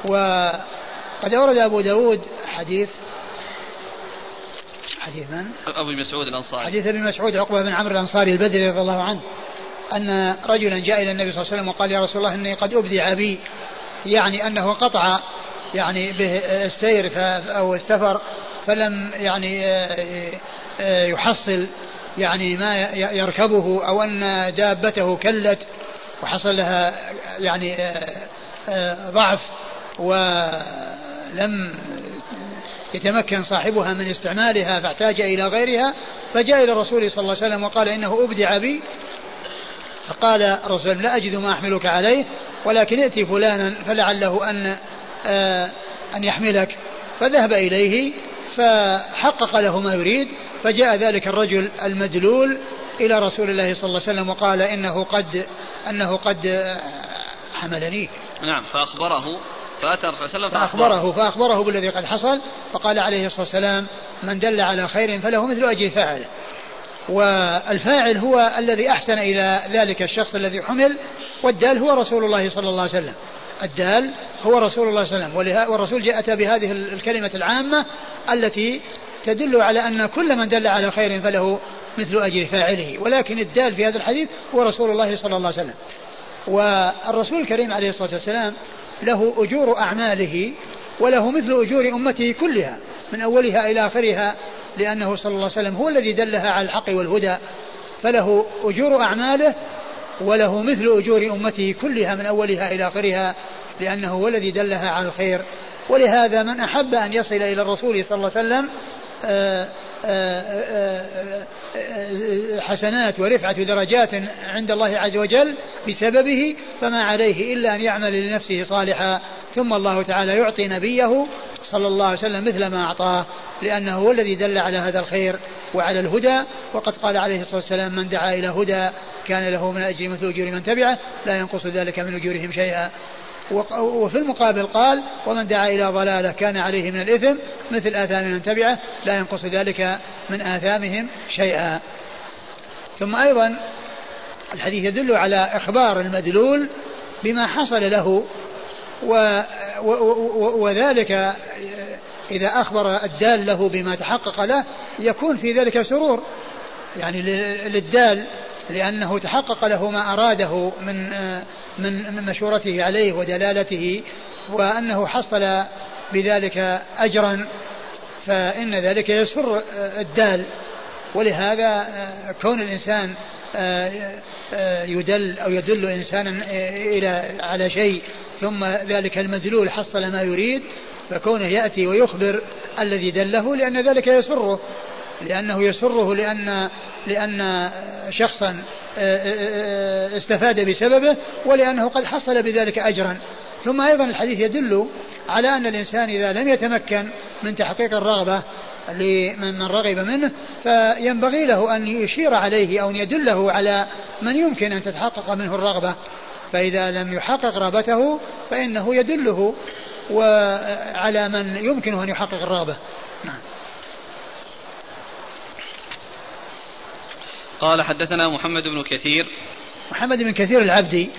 Speaker 1: وقد أورد أبو داود حديث حديث من؟
Speaker 2: أبو مسعود الأنصاري.
Speaker 1: حديث أبي مسعود عقبة بن عمرو الأنصاري البدري رضي الله عنه أن رجلا جاء إلى النبي صلى الله عليه وسلم وقال يا رسول الله إني قد أبدع بي. يعني أنه قطع يعني به السير أو السفر فلم يعني آه، آه، يحصل يعني ما يركبه أو أن دابته كلت وحصل لها يعني آه، ضعف ولم يتمكن صاحبها من استعمالها فاحتاج إلى غيرها فجاء إلى الرسول صلى الله عليه وسلم وقال إنه أبدع بي. فقال الرسول لا أجد ما أحملك عليه ولكن ائتي فلانا فلعله أن آه أن يحملك. فذهب إليه فحقق له ما يريد فجاء ذلك الرجل المدلول إلى رسول الله صلى الله عليه وسلم وقال إنه قد أنه قد حملني.
Speaker 2: نعم فأخبره فأتى الرسول صلى الله
Speaker 1: عليه وسلم فأخبره. فأخبره بالذي قد حصل فقال عليه الصلاة والسلام من دل على خير فله مثل أجر فاعله. والفاعل هو الذي أحسن إلى ذلك الشخص الذي حمل والدال هو رسول الله صلى الله عليه وسلم. الدال هو رسول الله صلى الله عليه وسلم والرسول جاء بهذه الكلمة العامة التي تدل على أن كل من دل على خير فله مثل أجر فاعله. ولكن الدال في هذا الحديث هو رسول الله صلى الله عليه وسلم. والرسول الكريم عليه الصلاة والسلام له أجور أعماله وله مثل أجور أمته كلها من أولها إلى آخرها لأنه صلى الله عليه وسلم هو الذي دلها على الحق والهدى. فله أجور أعماله وله مثل أجور أمته كلها من أولها إلى آخرها لأنه هو الذي دلها على الخير ولهذا من أحب أن يصل إلى الرسول صلى الله عليه وسلم آه، آه، آه، حسنات ورفعة درجات عند الله عز وجل بسببه فما عليه إلا أن يعمل لنفسه صالحا. ثم الله تعالى يعطي نبيه صلى الله عليه وسلم مثل ما أعطاه لأنه هو الذي دل على هذا الخير وعلى الهدى. وقد قال عليه الصلاة والسلام من دعا إلى هدى كان له من أجر مثل أجور من تبعه لا ينقص ذلك من أجورهم شيئا. وفي المقابل قال ومن دعا إلى ضلالة كان عليه من الإثم مثل آثام من تبعه لا ينقص ذلك من آثامهم شيئا. ثم أيضا الحديث يدل على إخبار المدلول بما حصل له و و و وذلك إذا أخبر الدال له بما تحقق له يكون في ذلك سرور يعني للدال لأنه تحقق له ما أراده من من مشورته عليه ودلالته وأنه حصل بذلك أجرا فإن ذلك يسر الدال. ولهذا كون الإنسان يدل أو يدل إنسانا إلى على شيء ثم ذلك المدلول حصل ما يريد فكونه يأتي ويخبر الذي دله لأن ذلك يسره. لأنه يسره لأن لأن شخصا استفاد بسببه ولأنه قد حصل بذلك أجرا. ثم أيضا الحديث يدل على أن الإنسان إذا لم يتمكن من تحقيق الرغبة لمن رغب منه فينبغي له أن يشير عليه أو أن يدله على من يمكن أن تتحقق منه الرغبة. فإذا لم يحقق رغبته فإنه يدله وعلى من يمكنه أن يحقق الرغبة.
Speaker 2: قال حدثنا محمد بن كثير
Speaker 1: محمد بن كثير العبدي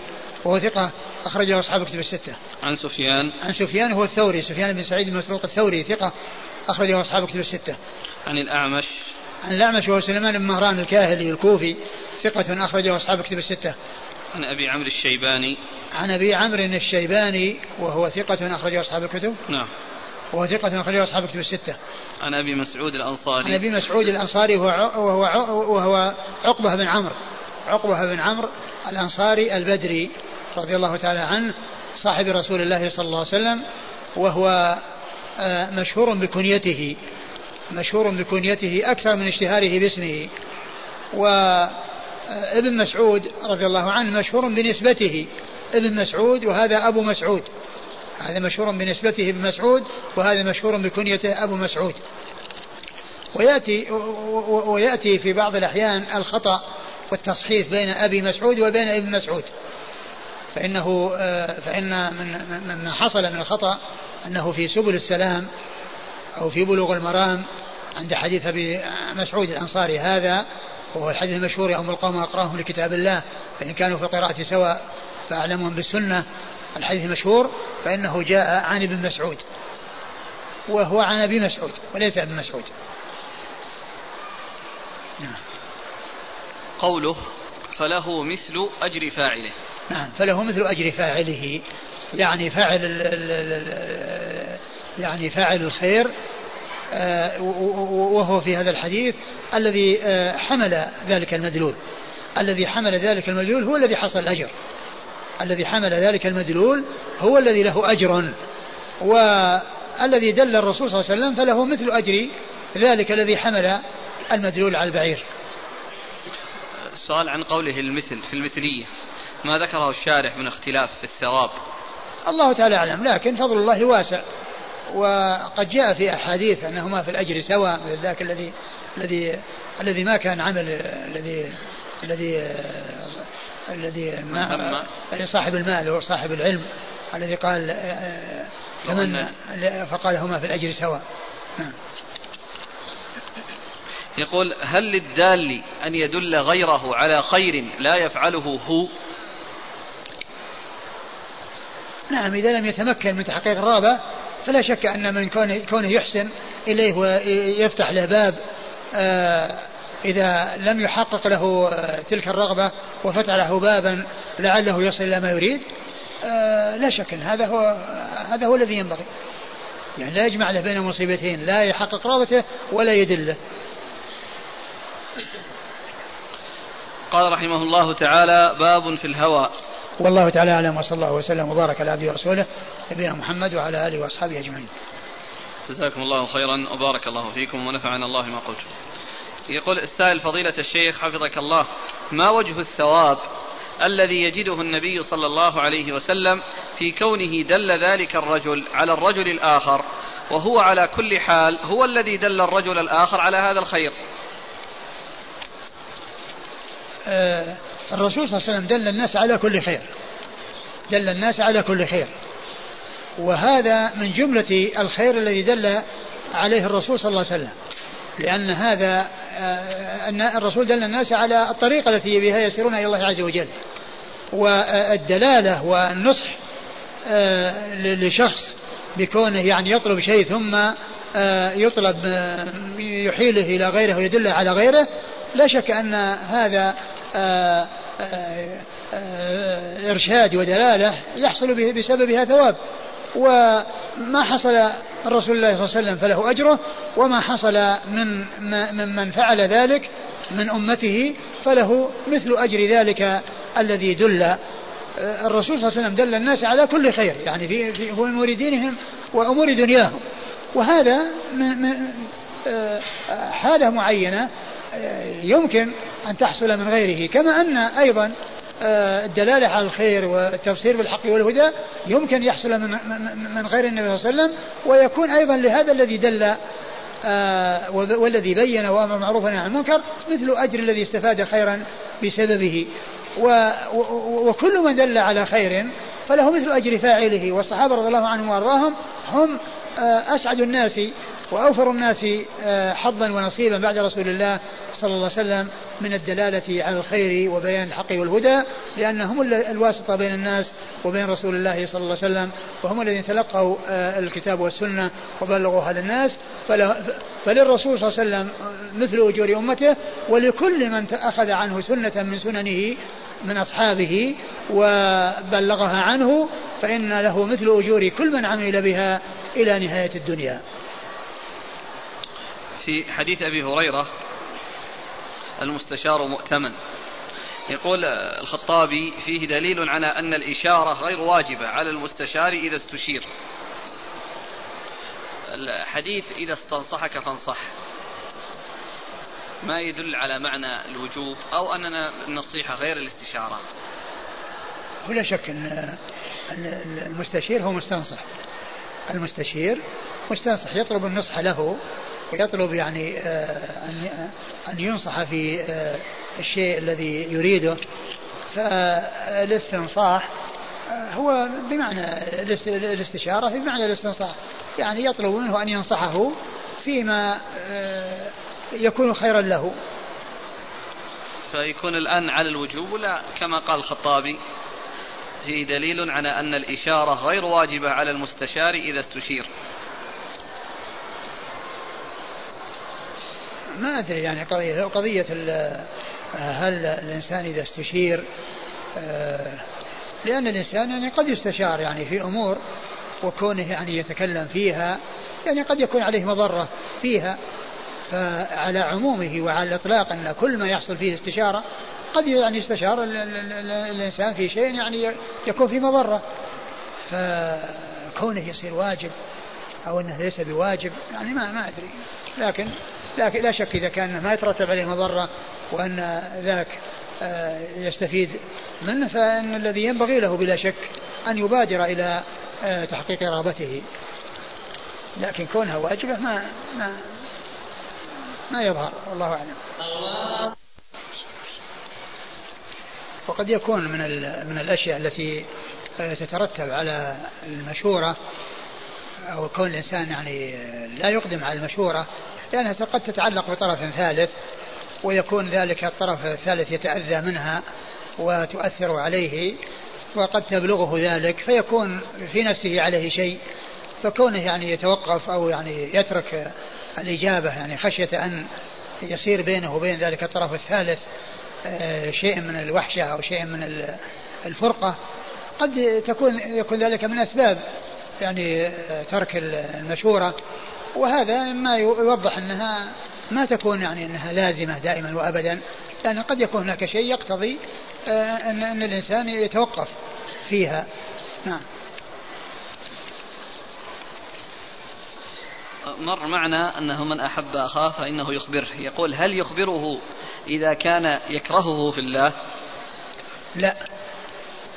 Speaker 1: وهو ثقة أخرجه أصحاب كتب الستة.
Speaker 2: عن سفيان
Speaker 1: عن سفيان هو الثوري سفيان بن سعيد بن مسروق الثوري ثقة أخرجه أصحاب كتب الستة.
Speaker 2: عن الأعمش
Speaker 1: عن الأعمش وهو سليمان بن مهران الكاهلي الكوفي ثقة أخرجه أصحاب كتب الستة.
Speaker 2: عن أبي عمرو الشيباني
Speaker 1: عن أبي عمرو الشيباني وهو ثقة أخرجه أصحاب الكتب.
Speaker 2: نعم.
Speaker 1: وهو ثقة أخرجه أصحاب الكتب الستة.
Speaker 2: عن أبي مسعود الأنصاري.
Speaker 1: عن أبي مسعود الأنصاري وهو وهو, وهو عقبة بن عمرو. عقبة بن عمرو الأنصاري البدري رضي الله تعالى عنه صاحب رسول الله صلى الله عليه وسلم وهو آه، مشهور بكنيته مشهور بكنيته أكثر من اشتهاره باسمه وابن مسعود رضي الله عنه مشهور بنسبته ابن مسعود وهذا أبو مسعود هذا مشهور بنسبته ابن مسعود وهذا مشهور بكنيته أبو مسعود. ويأتي ويأتي في بعض الأحيان الخطأ والتصحيف بين أبي مسعود وبين ابن مسعود. فإنه آه، فإن من ما حصل من الخطأ أنه في سبل السلام أو في بلوغ المرام عند حديث أبي مسعود الأنصاري هذا وهو الحديث المشهور يوم القوم أقراهم لكتاب الله فإن كانوا في القراءة سواء فأعلمهم بالسنة الحديث المشهور فإنه جاء عن ابن مسعود وهو عن أبي مسعود وليس ابن مسعود.
Speaker 2: نعم. قوله فله مثل أجر فاعله.
Speaker 1: نعم فله مثل أجر فاعله يعني فاعل يعني فاعل الخير آه، وهو في هذا الحديث الذي آه، حمل ذلك المدلول. الذي حمل ذلك المدلول هو الذي حصل الأجر. الذي حمل ذلك المدلول هو الذي له أجر. والذي دل الرسول صلى الله عليه وسلم فله مثل أجر ذلك الذي حمل المدلول على البعير.
Speaker 2: السؤال عن قوله المثل في المثلية ما ذكره الشارح من اختلاف في الثواب؟
Speaker 1: الله تعالى أعلم لكن فضل الله واسع. وقد جاء في أحاديث أنهما في الأجر سواء ذاك الذي الذي الذي ما كان عمل الذي الذي الذي ما صاحب المال هو صاحب العلم الذي قال تمنى فقال هما في الأجر سواء. نعم.
Speaker 2: يقول هل للدال أن يدل غيره على خير لا يفعله هو؟
Speaker 1: نعم إذا لم يتمكن من تحقيق الرغبة فلا شك أن من كونه يحسن إليه ويفتح له باب آه، إذا لم يحقق له آه، تلك الرغبة وفتح له بابا لعله يصل إلى ما يريد آه، لا شك أن هذا هو هذا هو الذي ينبغي يعني لا يجمع له بين مصيبتين لا يحقق رغبته ولا يدله
Speaker 2: قال رحمه الله تعالى باب في الهوى
Speaker 1: والله تعالى أعلم وصلى الله وسلم وبارك على عبده ورسوله نبينا محمد وعلى آله وأصحابه أجمعين.
Speaker 2: جزاكم الله خيرا وبارك الله فيكم ونفعنا الله ما قلت. يقول السائل فضيلة الشيخ حفظك الله ما وجه الثواب الذي يجده النبي صلى الله عليه وسلم في كونه دل ذلك الرجل على الرجل الآخر وهو على كل حال هو الذي دل الرجل الآخر على هذا الخير؟
Speaker 1: آه الرسول صلى الله عليه وسلم دل الناس على كل خير دل الناس على كل خير وهذا من جملة الخير الذي دل عليه الرسول صلى الله عليه وسلم. لأن هذا آه، أن الرسول دل الناس على الطريقة التي بها يسيرون إلى الله عز وجل. والدلالة والنصح آه، لشخص بكونه يعني يطلب شيء ثم آه، يطلب يحيله إلى غيره ويدله على غيره لا شك أن هذا إرشاد ودلالة يحصل بسببها ثواب وما حصل من رسول الله صلى الله عليه وسلم فله أجره وما حصل من من من فعل ذلك من أمته فله مثل أجر ذلك الذي دل آه، الرسول صلى الله عليه وسلم دل الناس على كل خير يعني في, في أمور دينهم وأمور دنياهم. وهذا من آه، حالة معينة يمكن أن تحصل من غيره كما أن أيضا الدلالة على الخير والتبصير بالحق والهدى يمكن يحصل من, من غير النبي صلى الله عليه وسلم ويكون أيضا لهذا الذي دل آه، والذي بين وأمر معروفا عن المنكر مثل أجر الذي استفاد خيرا بسببه. وكل من دل على خير فله مثل أجر فاعله. والصحابة رضي الله عنهم وأرضاهم هم آه، أسعد الناس وأوفر الناس آه، حظا ونصيبا بعد رسول الله صلى الله عليه وسلم من الدلالة على الخير وبيان الحق والهدى لأنهم الواسطة بين الناس وبين رسول الله صلى الله عليه وسلم وهم الذين تلقوا آه، الكتاب والسنة وبلغوها للناس فللرسول صلى الله عليه وسلم مثل أجور أمته ولكل من أخذ عنه سنة من سننه من أصحابه وبلغها عنه فإن له مثل أجور كل من عمل بها إلى نهاية الدنيا.
Speaker 2: في حديث أبي هريرة المستشار مؤتمن. يقول الخطابي فيه دليل على أن الإشارة غير واجبة على المستشار إذا استشير. الحديث إذا استنصحك فانصح. ما يدل على معنى الوجوب أو أننا النصيحة غير الاستشارة.
Speaker 1: ولا شك أن المستشير هو مستنصح. المستشير مستنصح يطلب النصح له. ويطلب يعني آه، أن أن ينصح في آه، الشيء الذي يريده. فالاستنصاح آه، هو بمعنى الاستشارة بمعنى الاستنصاح. يعني يطلب منه أن ينصحه فيما يكون خيرا له.
Speaker 2: فيكون الآن على الوجوب ولا كما قال الخطابي فيه دليل على أن الإشارة غير واجبة على المستشار إذا استشير.
Speaker 1: ما أدري يعني قضية قضية هل الإنسان إذا استشير آه، لأن الإنسان يعني قد يستشار يعني في أمور وكونه يعني يتكلم فيها يعني قد يكون عليه مضرة فيها. فعلى عمومه وعلى الإطلاق أن كل ما يحصل فيه استشارة قد يعني يستشار الإنسان في شيء يعني يكون في مضرة. فكونه يصير واجب أو أنه ليس بواجب يعني ما ما أدري. لكن لكن لا شك إذا كان ما يترتب عليه مضرة وأن ذاك آه، يستفيد منه فإن الذي ينبغي له بلا شك أن يبادر إلى آه، تحقيق رغبته. لكن كونها واجبة ما ما ما يظهر والله أعلم. وقد يكون من من الأشياء التي آه، تترتب على المشورة أو كون الإنسان يعني لا يقدم على المشورة لأنها قد تتعلق بطرف ثالث ويكون ذلك الطرف الثالث يتأذى منها وتؤثر عليه وقد تبلغه ذلك فيكون في نفسه عليه شيء فكونه يعني يتوقف أو يعني يترك الإجابة يعني خشية أن يصير بينه وبين ذلك الطرف الثالث آه، شيء من الوحشة أو شيء من الفرقة قد تكون يكون ذلك من أسباب يعني آه، ترك المشورة. وهذا ما يوضح أنها ما تكون يعني أنها لازمة دائما وأبدا لأن قد يكون هناك شيء يقتضي آه، أن, أن الإنسان يتوقف فيها. نعم.
Speaker 2: مر معنا أنه من أحب أخاه فإنه يخبره. يقول هل يخبره إذا كان يكرهه في الله؟
Speaker 1: لا.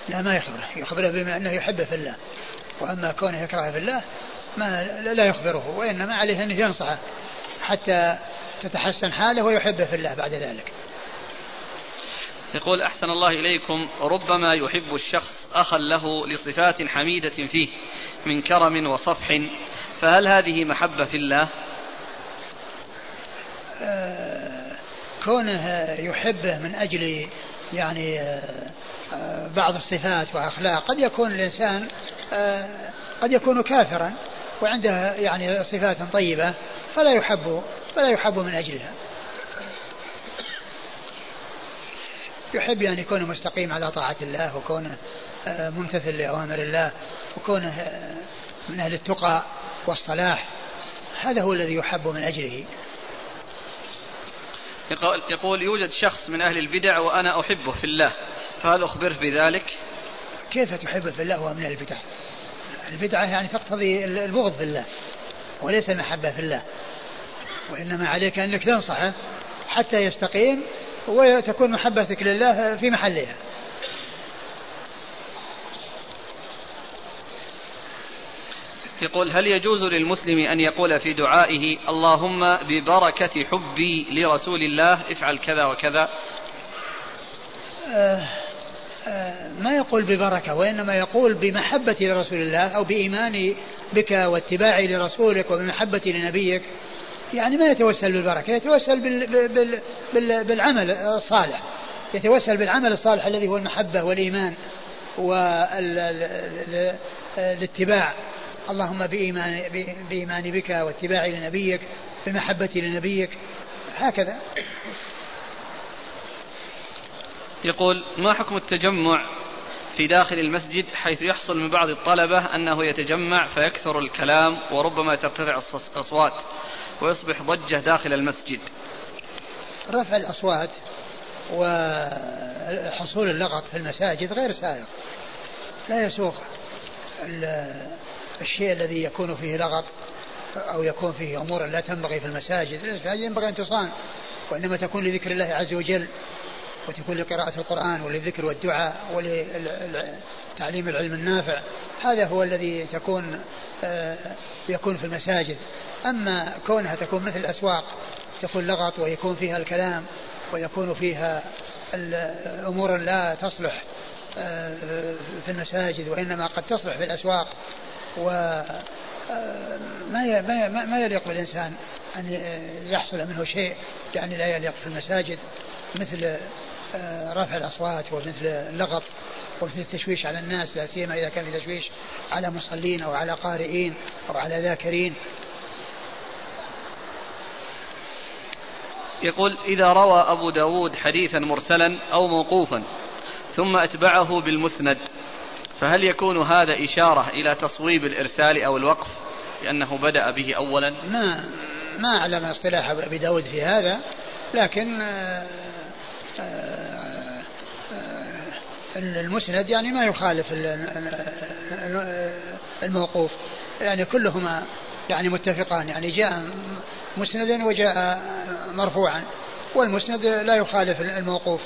Speaker 1: لا ما يخبره. يخبره بما أنه يحبه في الله. وأما كونه يكرهه في الله ما لا يخبره وإنما عليه أن ينصحه حتى تتحسن حاله ويحبه في الله بعد ذلك.
Speaker 2: يقول أحسن الله إليكم ربما يحب الشخص أخا له لصفات حميدة فيه من كرم وصفح فهل هذه محبة في الله؟
Speaker 1: آه كونه يحبه من أجل يعني آه, آه، بعض الصفات وأخلاق قد يكون الإنسان آه قد يكون كافرا. وعنده يعني صفات طيبة فلا يحب فلا يحب من أجلها. يحب أن يكون مستقيم على طاعة الله وكونه آه، ممتثل لأوامر الله وكونه آه، من أهل التقى والصلاح. هذا هو الذي يحب من أجله.
Speaker 2: يقول يوجد شخص من أهل البدع وأنا أحبه في الله فهل أخبره بذلك؟
Speaker 1: كيف تحبه في الله وهو من البدع؟ البدعة يعني تقتضي البغض في الله وليس المحبة في الله. وإنما عليك أنك تنصحه حتى يستقيم وتكون محبتك لله في محلها.
Speaker 2: يقول هل يجوز للمسلم أن يقول في دعائه اللهم ببركة حبي لرسول الله افعل كذا وكذا؟
Speaker 1: آه آه ما يقول ببركة وإنما يقول بمحبة لرسول الله أو بإيماني بك واتباعي لرسولك وبمحبتي لنبيك. يعني ما يتوسل بالبركة يتوسل بال بال بال بالعمل الصالح. يتوسل بالعمل الصالح الذي هو المحبة والإيمان والاتباع. اللهم بإيمان بإيماني بك واتباعي لنبيك بمحبتي لنبيك. هكذا.
Speaker 2: يقول ما حكم التجمع في داخل المسجد حيث يحصل من بعض الطلبة أنه يتجمع فيكثر الكلام وربما ترتفع الأصوات ويصبح ضجة داخل المسجد؟
Speaker 1: رفع الأصوات وحصول اللغط في المساجد غير سائغ لا يسوق الشيء الذي يكون فيه لغط أو يكون فيه أمور لا تنبغي في المساجد. المساجد ينبغي أن تصان وإنما تكون لذكر الله عز وجل وتكون لقراءة القرآن وللذكر والدعاء ولتعليم العلم النافع هذا هو الذي تكون آه، يكون في المساجد. أما كونها تكون مثل الأسواق تكون لغط ويكون فيها الكلام ويكون فيها أمور لا تصلح آه، في المساجد وإنما قد تصلح في الأسواق. و آه، ما ما يليق بالإنسان أن يحصل منه شيء يعني لا يليق في المساجد مثل رفع الأصوات ومثل اللغط ومثل التشويش على الناس لا سيما إذا كان في تشويش على مصلين أو على قارئين أو على ذاكرين.
Speaker 2: يقول إذا روى أبو داود حديثا مرسلا أو موقوفا ثم أتبعه بالمسند فهل يكون هذا إشارة إلى تصويب الإرسال أو الوقف لأنه بدأ به أولا؟
Speaker 1: ما ما أعلم اصطلاح أبي داود في هذا لكن آه، آه، المسند يعني ما يخالف الموقوف. يعني كلهما يعني متفقان. يعني جاء مسندا وجاء مرفوعا. والمسند لا يخالف الموقوف.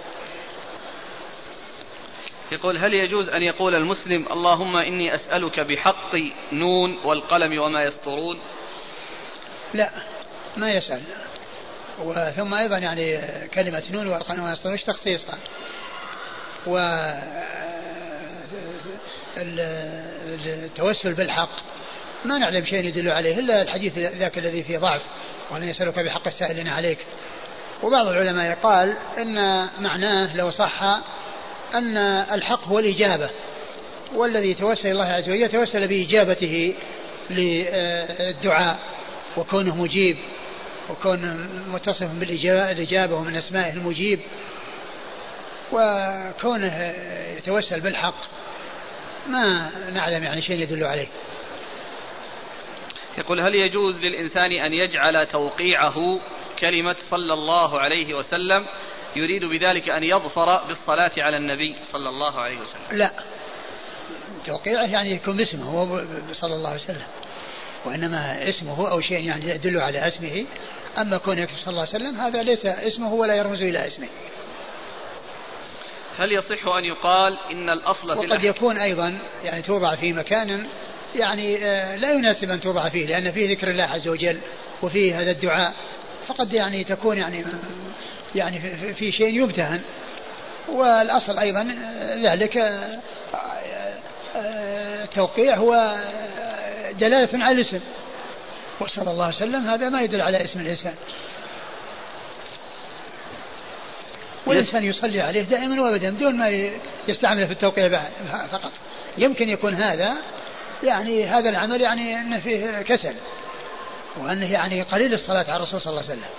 Speaker 2: يقول هل يجوز أن يقول المسلم اللهم إني أسألك بحق نون والقلم وما يسطرون
Speaker 1: لا ما يسأل. وثم أيضا يعني كلمة نون والقلم وما يسطرون تخصيصها؟ و التوسل بالحق. ما نعلم شيء يدل عليه إلا الحديث ذاك الذي فيه ضعف ولن يسألك بحق السائلين عليك. وبعض العلماء قال إن معناه لو صح أن الحق هو الإجابة والذي توسل الله عز وجل يتوسل بإجابته للدعاء وكونه مجيب وكون متصف بالإجابة ومن أسمائه المجيب. وكونه يتوسل بالحق ما نعلم يعني شيء يدل عليه.
Speaker 2: يقول هل يجوز للإنسان أن يجعل توقيعه كلمة صلى الله عليه وسلم يريد بذلك أن يظفر بالصلاة على النبي صلى الله عليه وسلم؟
Speaker 1: لا. توقيعه يعني يكون باسمه هو صلى الله عليه وسلم. وإنما اسمه أو شيء يعني يدل على اسمه. أما كون يكتب صلى الله عليه وسلم هذا ليس اسمه ولا يرمز إلى اسمه.
Speaker 2: هل يصح أن يقال إن الأصل
Speaker 1: في وقد يكون أيضا يعني توضع في مكان يعني آه، لا يناسب أن توضع فيه لأن فيه ذكر الله عز وجل وفيه هذا الدعاء. فقد يعني تكون يعني يعني في شيء يمتهن والأصل أيضا ذلك التوقيع هو دلالة على الاسم. وصلى الله عليه وسلم هذا ما يدل على اسم الإنسان. والإنسان يصلي عليه دائما وابدا بدون ما يستعمله في التوقيع فقط. يمكن يكون هذا يعني هذا العمل يعني أنه فيه كسل وأنه يعني قليل الصلاة على الرسول صلى الله عليه وسلم.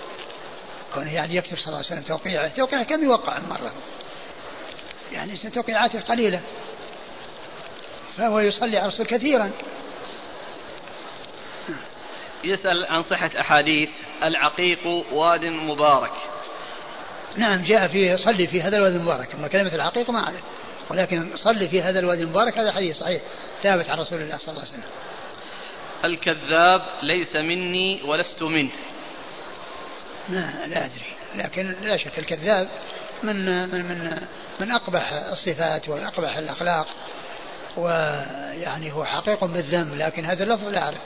Speaker 1: كونه يعني يكتب صلى الله عليه وسلم توقيعه توقيعه كم يوقع مرة؟ يعني توقيعاته قليلة. فهو يصلي على الرسول كثيرا.
Speaker 2: يسأل عن صحة أحاديث العقيق واد مبارك.
Speaker 1: نعم جاء في صلي في هذا الوادي المبارك. أما كلمة العقيق ما أعرف. ولكن صلي في هذا الوادي المبارك هذا حديث صحيح. ثابت عن رسول الله صلى الله عليه وسلم.
Speaker 2: الكذاب ليس مني ولست منه.
Speaker 1: ما لا أدري. لكن لا شك الكذاب من من من من أقبح الصفات وأقبح الأخلاق. ويعني هو حقيق بالذنب لكن هذا اللفظ لا أعرف.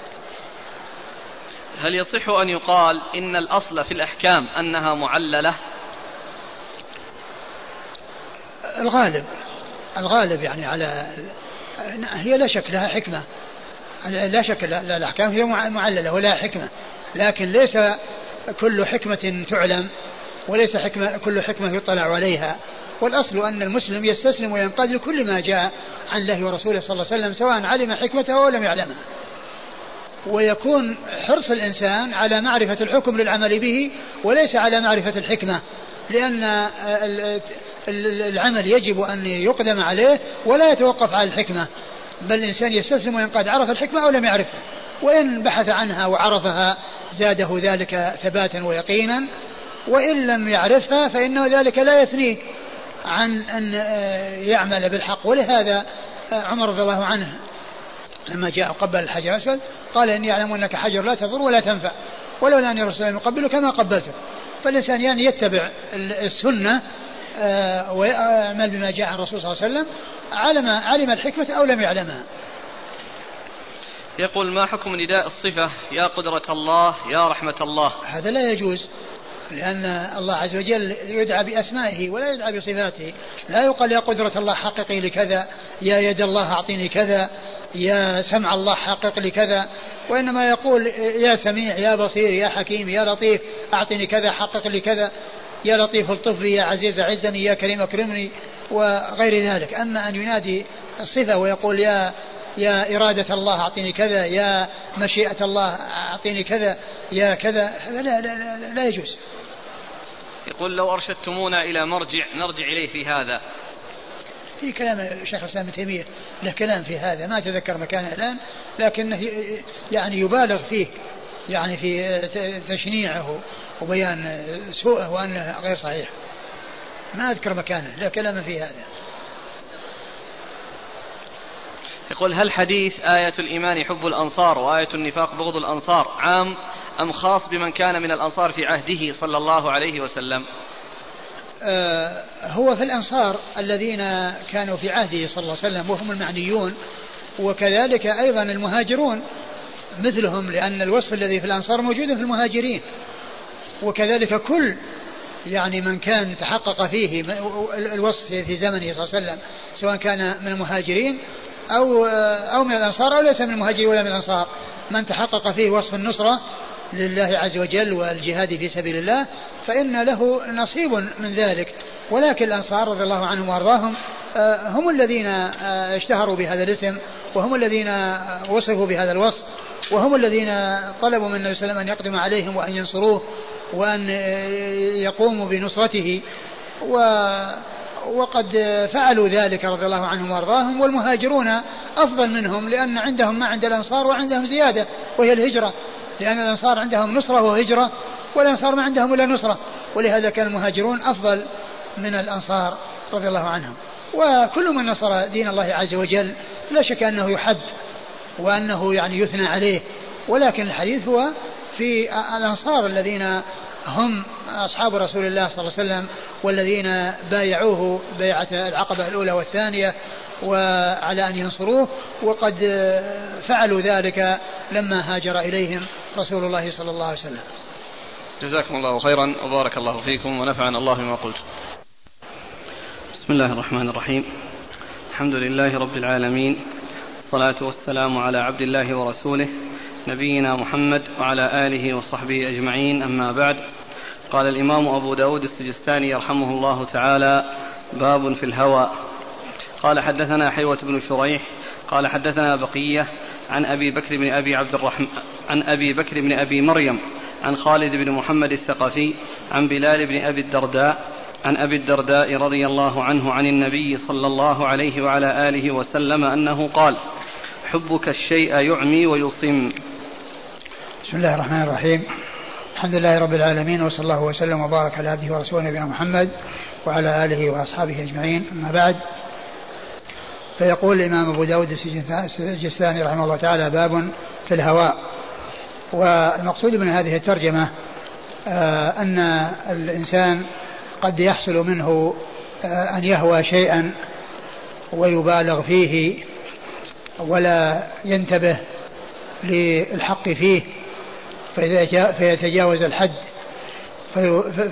Speaker 2: هل يصح أن يقال إن الأصل في الأحكام أنها معللة؟
Speaker 1: الغالب الغالب يعني على هي لا شك لها حكمة. لا شك الأحكام هي معللة ولها حكمة. لكن ليس كل حكمة تعلم وليس حكمة كل حكمة يطلع عليها. والأصل أن المسلم يستسلم وينقاد لكل ما جاء عن الله ورسوله صلى الله عليه وسلم سواء علم حكمته أو لم يعلمها. ويكون حرص الإنسان على معرفة الحكم للعمل به وليس على معرفة الحكمة لأن العمل يجب أن يقدم عليه ولا يتوقف على الحكمة. بل الإنسان يستسلم وينقاد عرف الحكمة أو لم يعرفها. وإن بحث عنها وعرفها زاده ذلك ثباتا ويقينا. وإن لم يعرفها فإنه ذلك لا يثنيه عن أن يعمل بالحق. ولهذا عمر رضي الله عنه لما جاء قبل الحجر الأسود قال إني أعلم أنك حجر لا تضر ولا تنفع. ولولا أني رسول الله يقبلك ما قبلتك. فالإنسان يعني يتبع السنة آه، ويعمل بما جاء عن الرسول صلى الله عليه وسلم. علم علم الحكمة أو لم يعلمها؟
Speaker 2: يقول ما حكم نداء الصفة؟ يا قدرة الله يا رحمة الله.
Speaker 1: هذا لا يجوز لأن الله عز وجل يدعى بأسمائه ولا يدعى بصفاته. لا يقال يا قدرة الله حققي لكذا. يا يد الله أعطيني كذا. يا سمع الله حقق لي كذا. وإنما يقول يا سميع يا بصير يا حكيم يا لطيف أعطني كذا حقق لي كذا. يا لطيف الطف يا عزيز عزني يا كريم اكرمني وغير ذلك. أما أن ينادي الصفة ويقول يا يا إرادة الله أعطيني كذا يا مشيئة الله أعطيني كذا يا كذا هذا لا, لا, لا, لا يجوز.
Speaker 2: يقول لو أرشدتمونا إلى مرجع نرجع إليه في هذا.
Speaker 1: في كلام شيخ الإسلام ابن تيمية له كلام في هذا ما أتذكر مكانه الآن لكنه يعني يبالغ فيه يعني في تشنيعه. وبيان سوءه وأنه غير صحيح. ما أذكر مكانه له كلام في هذا.
Speaker 2: يقول هل حديث آية الإيمان حب الأنصار وآية النفاق بغض الأنصار عام أم خاص بمن كان من الأنصار في عهده صلى الله عليه وسلم؟
Speaker 1: آه هو في الأنصار الذين كانوا في عهده صلى الله عليه وسلم وهم المعنيون وكذلك أيضا المهاجرون مثلهم لأن الوصف الذي في الأنصار موجود في المهاجرين. وكذلك كل يعني من كان تحقق فيه الوصف في زمنه صلى الله عليه وسلم سواء كان من المهاجرين أو أو من الأنصار أو ليس من المهاجرين ولا من الأنصار. من تحقق فيه وصف النصرة لله عز وجل والجهاد في سبيل الله فإن له نصيب من ذلك. ولكن الأنصار رضي الله عنهم وأرضاهم آه، هم الذين آه، اشتهروا بهذا الاسم وهم الذين وصفوا بهذا الوصف وهم الذين طلبوا من النبي صلى الله عليه وسلم أن يقدم عليهم وأن ينصروه. وأن يقوموا بنصرته و وقد فعلوا ذلك رضي الله عنهم وأرضاهم والمهاجرون أفضل منهم لأن عندهم ما عند الأنصار وعندهم زيادة وهي الهجرة. لأن الأنصار عندهم نصرة وهجره والأنصار ما عندهم إلا نصرة. ولهذا كان المهاجرون أفضل من الأنصار رضي الله عنهم. وكل من نصر دين الله عز وجل لا شك أنه يحب وأنه يعني يثنى عليه. ولكن الحديث هو في الأنصار الذين هم أصحاب رسول الله صلى الله عليه وسلم والذين بايعوه بيعة العقبة الأولى والثانية وعلى أن ينصروه وقد فعلوا ذلك لما هاجر إليهم رسول الله صلى الله عليه وسلم.
Speaker 2: جزاكم الله خيرا وبارك الله فيكم ونفعنا الله بما قلت. بسم الله الرحمن الرحيم. الحمد لله رب العالمين والصلاة والسلام على عبد الله ورسوله نبينا محمد وعلى آله وصحبه أجمعين. أما بعد قال الإمام أبو داود السجستاني يرحمه الله تعالى باب في الهوى. قال حدثنا حيوة بن شريح قال حدثنا بقية عن أبي بكر بن أبي عبد الرحمن عن أبي بكر بن أبي مريم عن خالد بن محمد الثقفي عن بلال بن أبي الدرداء عن أبي الدرداء رضي الله عنه عن النبي صلى الله عليه وعلى آله وسلم أنه قال حبك الشيء يعمي ويصم.
Speaker 1: بسم الله الرحمن الرحيم. الحمد لله رب العالمين وصلى الله وسلم وبارك على عبده ورسوله نبينا محمد وعلى آله وأصحابه أجمعين. أما بعد فيقول الإمام أبو داود السجستاني رحمه الله تعالى باب في الهواء. والمقصود من هذه الترجمة آه، أن الإنسان قد يحصل منه آه، أن يهوى شيئا ويبالغ فيه ولا ينتبه للحق فيه. فيتجاوز الحد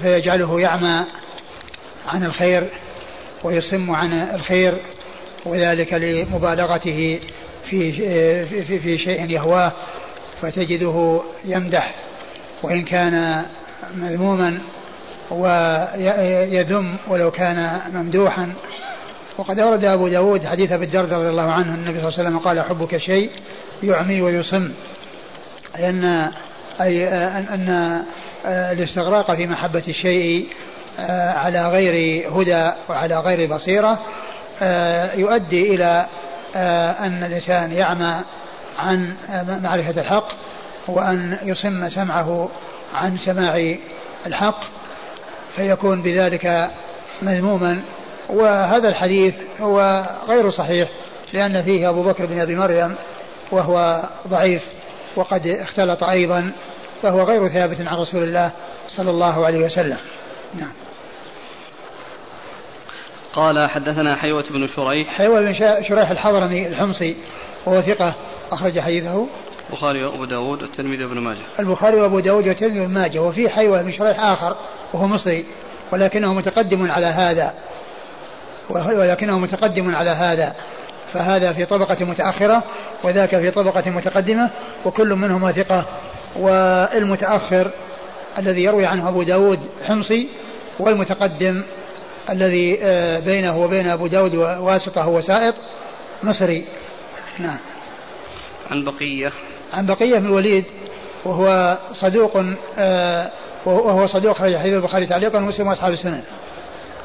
Speaker 1: فيجعله يعمى عن الخير ويصم عن الخير وذلك لمبالغته في في في شيء يهواه فتجده يمدح وإن كان مذموما ويذم ولو كان ممدوحا. وقد أورد أبو داود حديث أبي الدرداء رضي الله عنه النبي صلى الله عليه وسلم قال حبك شيء يعمي ويصم. أي أن أي أن, أن الاستغراق في محبة الشيء على غير هدى وعلى غير بصيرة يؤدي إلى أن الإنسان يعمى عن معرفة الحق وأن يصم سمعه عن سماع الحق فيكون بذلك مذموما. وهذا الحديث هو غير صحيح لأن فيه أبو بكر بن أبي مريم وهو ضعيف. وقد اختلط أيضا فهو غير ثابت عن رسول الله صلى الله عليه وسلم. نعم.
Speaker 2: قال حدثنا حيوة بن شريح.
Speaker 1: حيوة بن شريح الحضرمي الحمصي وهو ثقة أخرج حديثه.
Speaker 2: البخاري وأبو داود والترمذي وابن ماجه.
Speaker 1: البخاري وأبو داود والترمذي وابن ماجه. وفي حيوة بن شريح آخر وهو مصري ولكنه متقدم على هذا. ولكنه متقدم على هذا. فهذا في طبقة متأخرة وذاك في طبقة متقدمة وكل منهما ثقة. والمتأخر الذي يروي عنه أبو داود حمصي والمتقدم الذي آه، بينه وبين أبو داود واسطة وسائط مصري. نعم.
Speaker 2: عن بقية.
Speaker 1: عن بقية بن الوليد وهو صدوق آه، وهو صدوق خرج حديث البخاري تعليقا ومسلم وأصحاب السنن.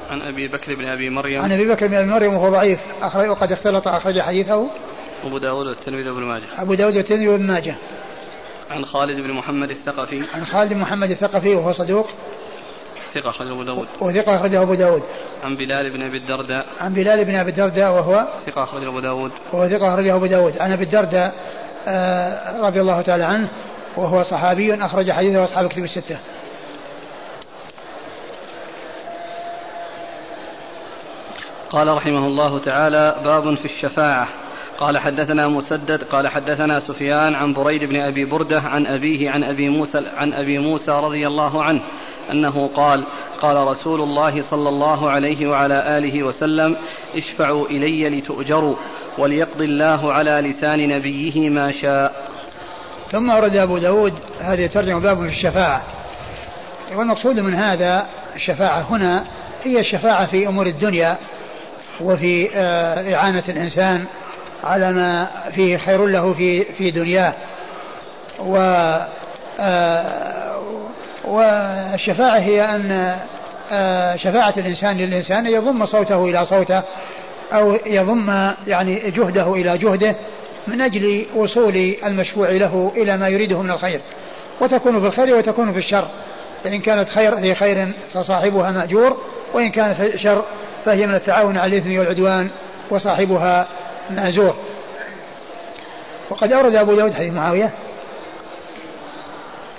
Speaker 2: عن أبي بكر بن أبي مريم.
Speaker 1: عن أبي بكر بن أبي مريم وهو ضعيف. أخرج وقد اختلط أخرج حديثه.
Speaker 2: أبو داود والترمذي وابن ماجه.
Speaker 1: أبو داود والترمذي وابن ماجه.
Speaker 2: عن خالد بن محمد الثقفي.
Speaker 1: عن خالد بن محمد الثقفي وهو صدوق.
Speaker 2: ثقة أخرجه أبو داود.
Speaker 1: وثقة أخرجه أبو داود.
Speaker 2: عن بلال بن أبي الدرداء.
Speaker 1: عن بلال بن أبي الدرداء وهو
Speaker 2: ثقة أخرجه أبو داود.
Speaker 1: وهو ثقة أخرجه أبو داود. عن أبي الدرداء آه رضي الله تعالى عنه وهو صحابي أخرج حديثه أصحاب الكتب الستة.
Speaker 2: قال رحمه الله تعالى باب في الشفاعة. قال حدثنا مسدد قال حدثنا سفيان عن بريد بن أبي بردة عن أبيه عن أبي موسى عن أبي موسى رضي الله عنه أنه قال قال رسول الله صلى الله عليه وعلى آله وسلم اشفعوا إلي لتؤجروا وليقضي الله على لسان نبيه ما شاء.
Speaker 1: ثم أورد أبو داود هذه ترجمة باب في الشفاعة. والمقصود من هذا الشفاعة هنا هي الشفاعة في أمور الدنيا. وفي آه، إعانة الإنسان على ما فيه خير له في في دنياه. و آه، والشفاعة هي أن آه، شفاعة الإنسان للإنسان يضم صوته إلى صوته أو يضم يعني جهده إلى جهده من أجل وصول المشفوع له إلى ما يريده من الخير. وتكون في الخير وتكون في الشر. فإن كانت خير في خير فصاحبها مأجور وإن كانت في شر فهي من التعاون على الإثم والعدوان وصاحبها مأزور وقد أورد أبو داود حديث معاوية.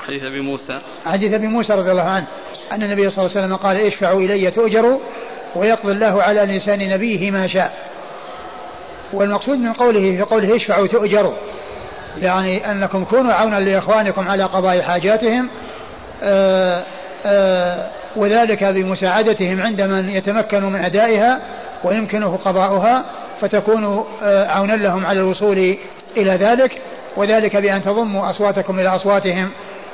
Speaker 2: حديث أبي موسى.
Speaker 1: حديث أبي موسى رضي الله عنه أن النبي صلى الله عليه وسلم قال اشفعوا إلي تؤجروا ويقضي الله على لسان نبيه ما شاء. والمقصود من قوله في قوله اشفعوا تؤجروا يعني أنكم كونوا عونا لإخوانكم على قضاء حاجاتهم آآ آآ وذلك بمساعدتهم عند من يتمكن من أدائها ويمكنه قضاؤها فتكونوا عونا لهم على الوصول إلى ذلك وذلك بأن تضموا أصواتكم إلى أصواتهم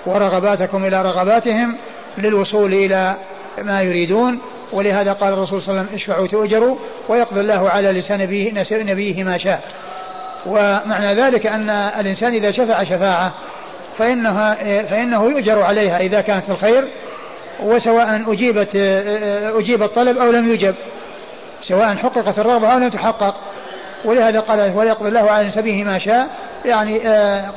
Speaker 1: ورغباتكم إلى رغباتهم للوصول إلى ما يريدون. ولهذا قال الرسول صلى الله عليه وسلم اشفعوا تؤجروا ويقضي الله على لسان نبيه, ما شاء. ومعنى ذلك أن الإنسان إذا شفع شفاعة فإنها فإنه يؤجر عليها إذا كانت في الخير وسواء أجيبت أجيب الطلب أو لم يجب. سواء حققت الرغبة أو لم تحقق. ولهذا قال وليقضي الله على نسبه ما شاء. يعني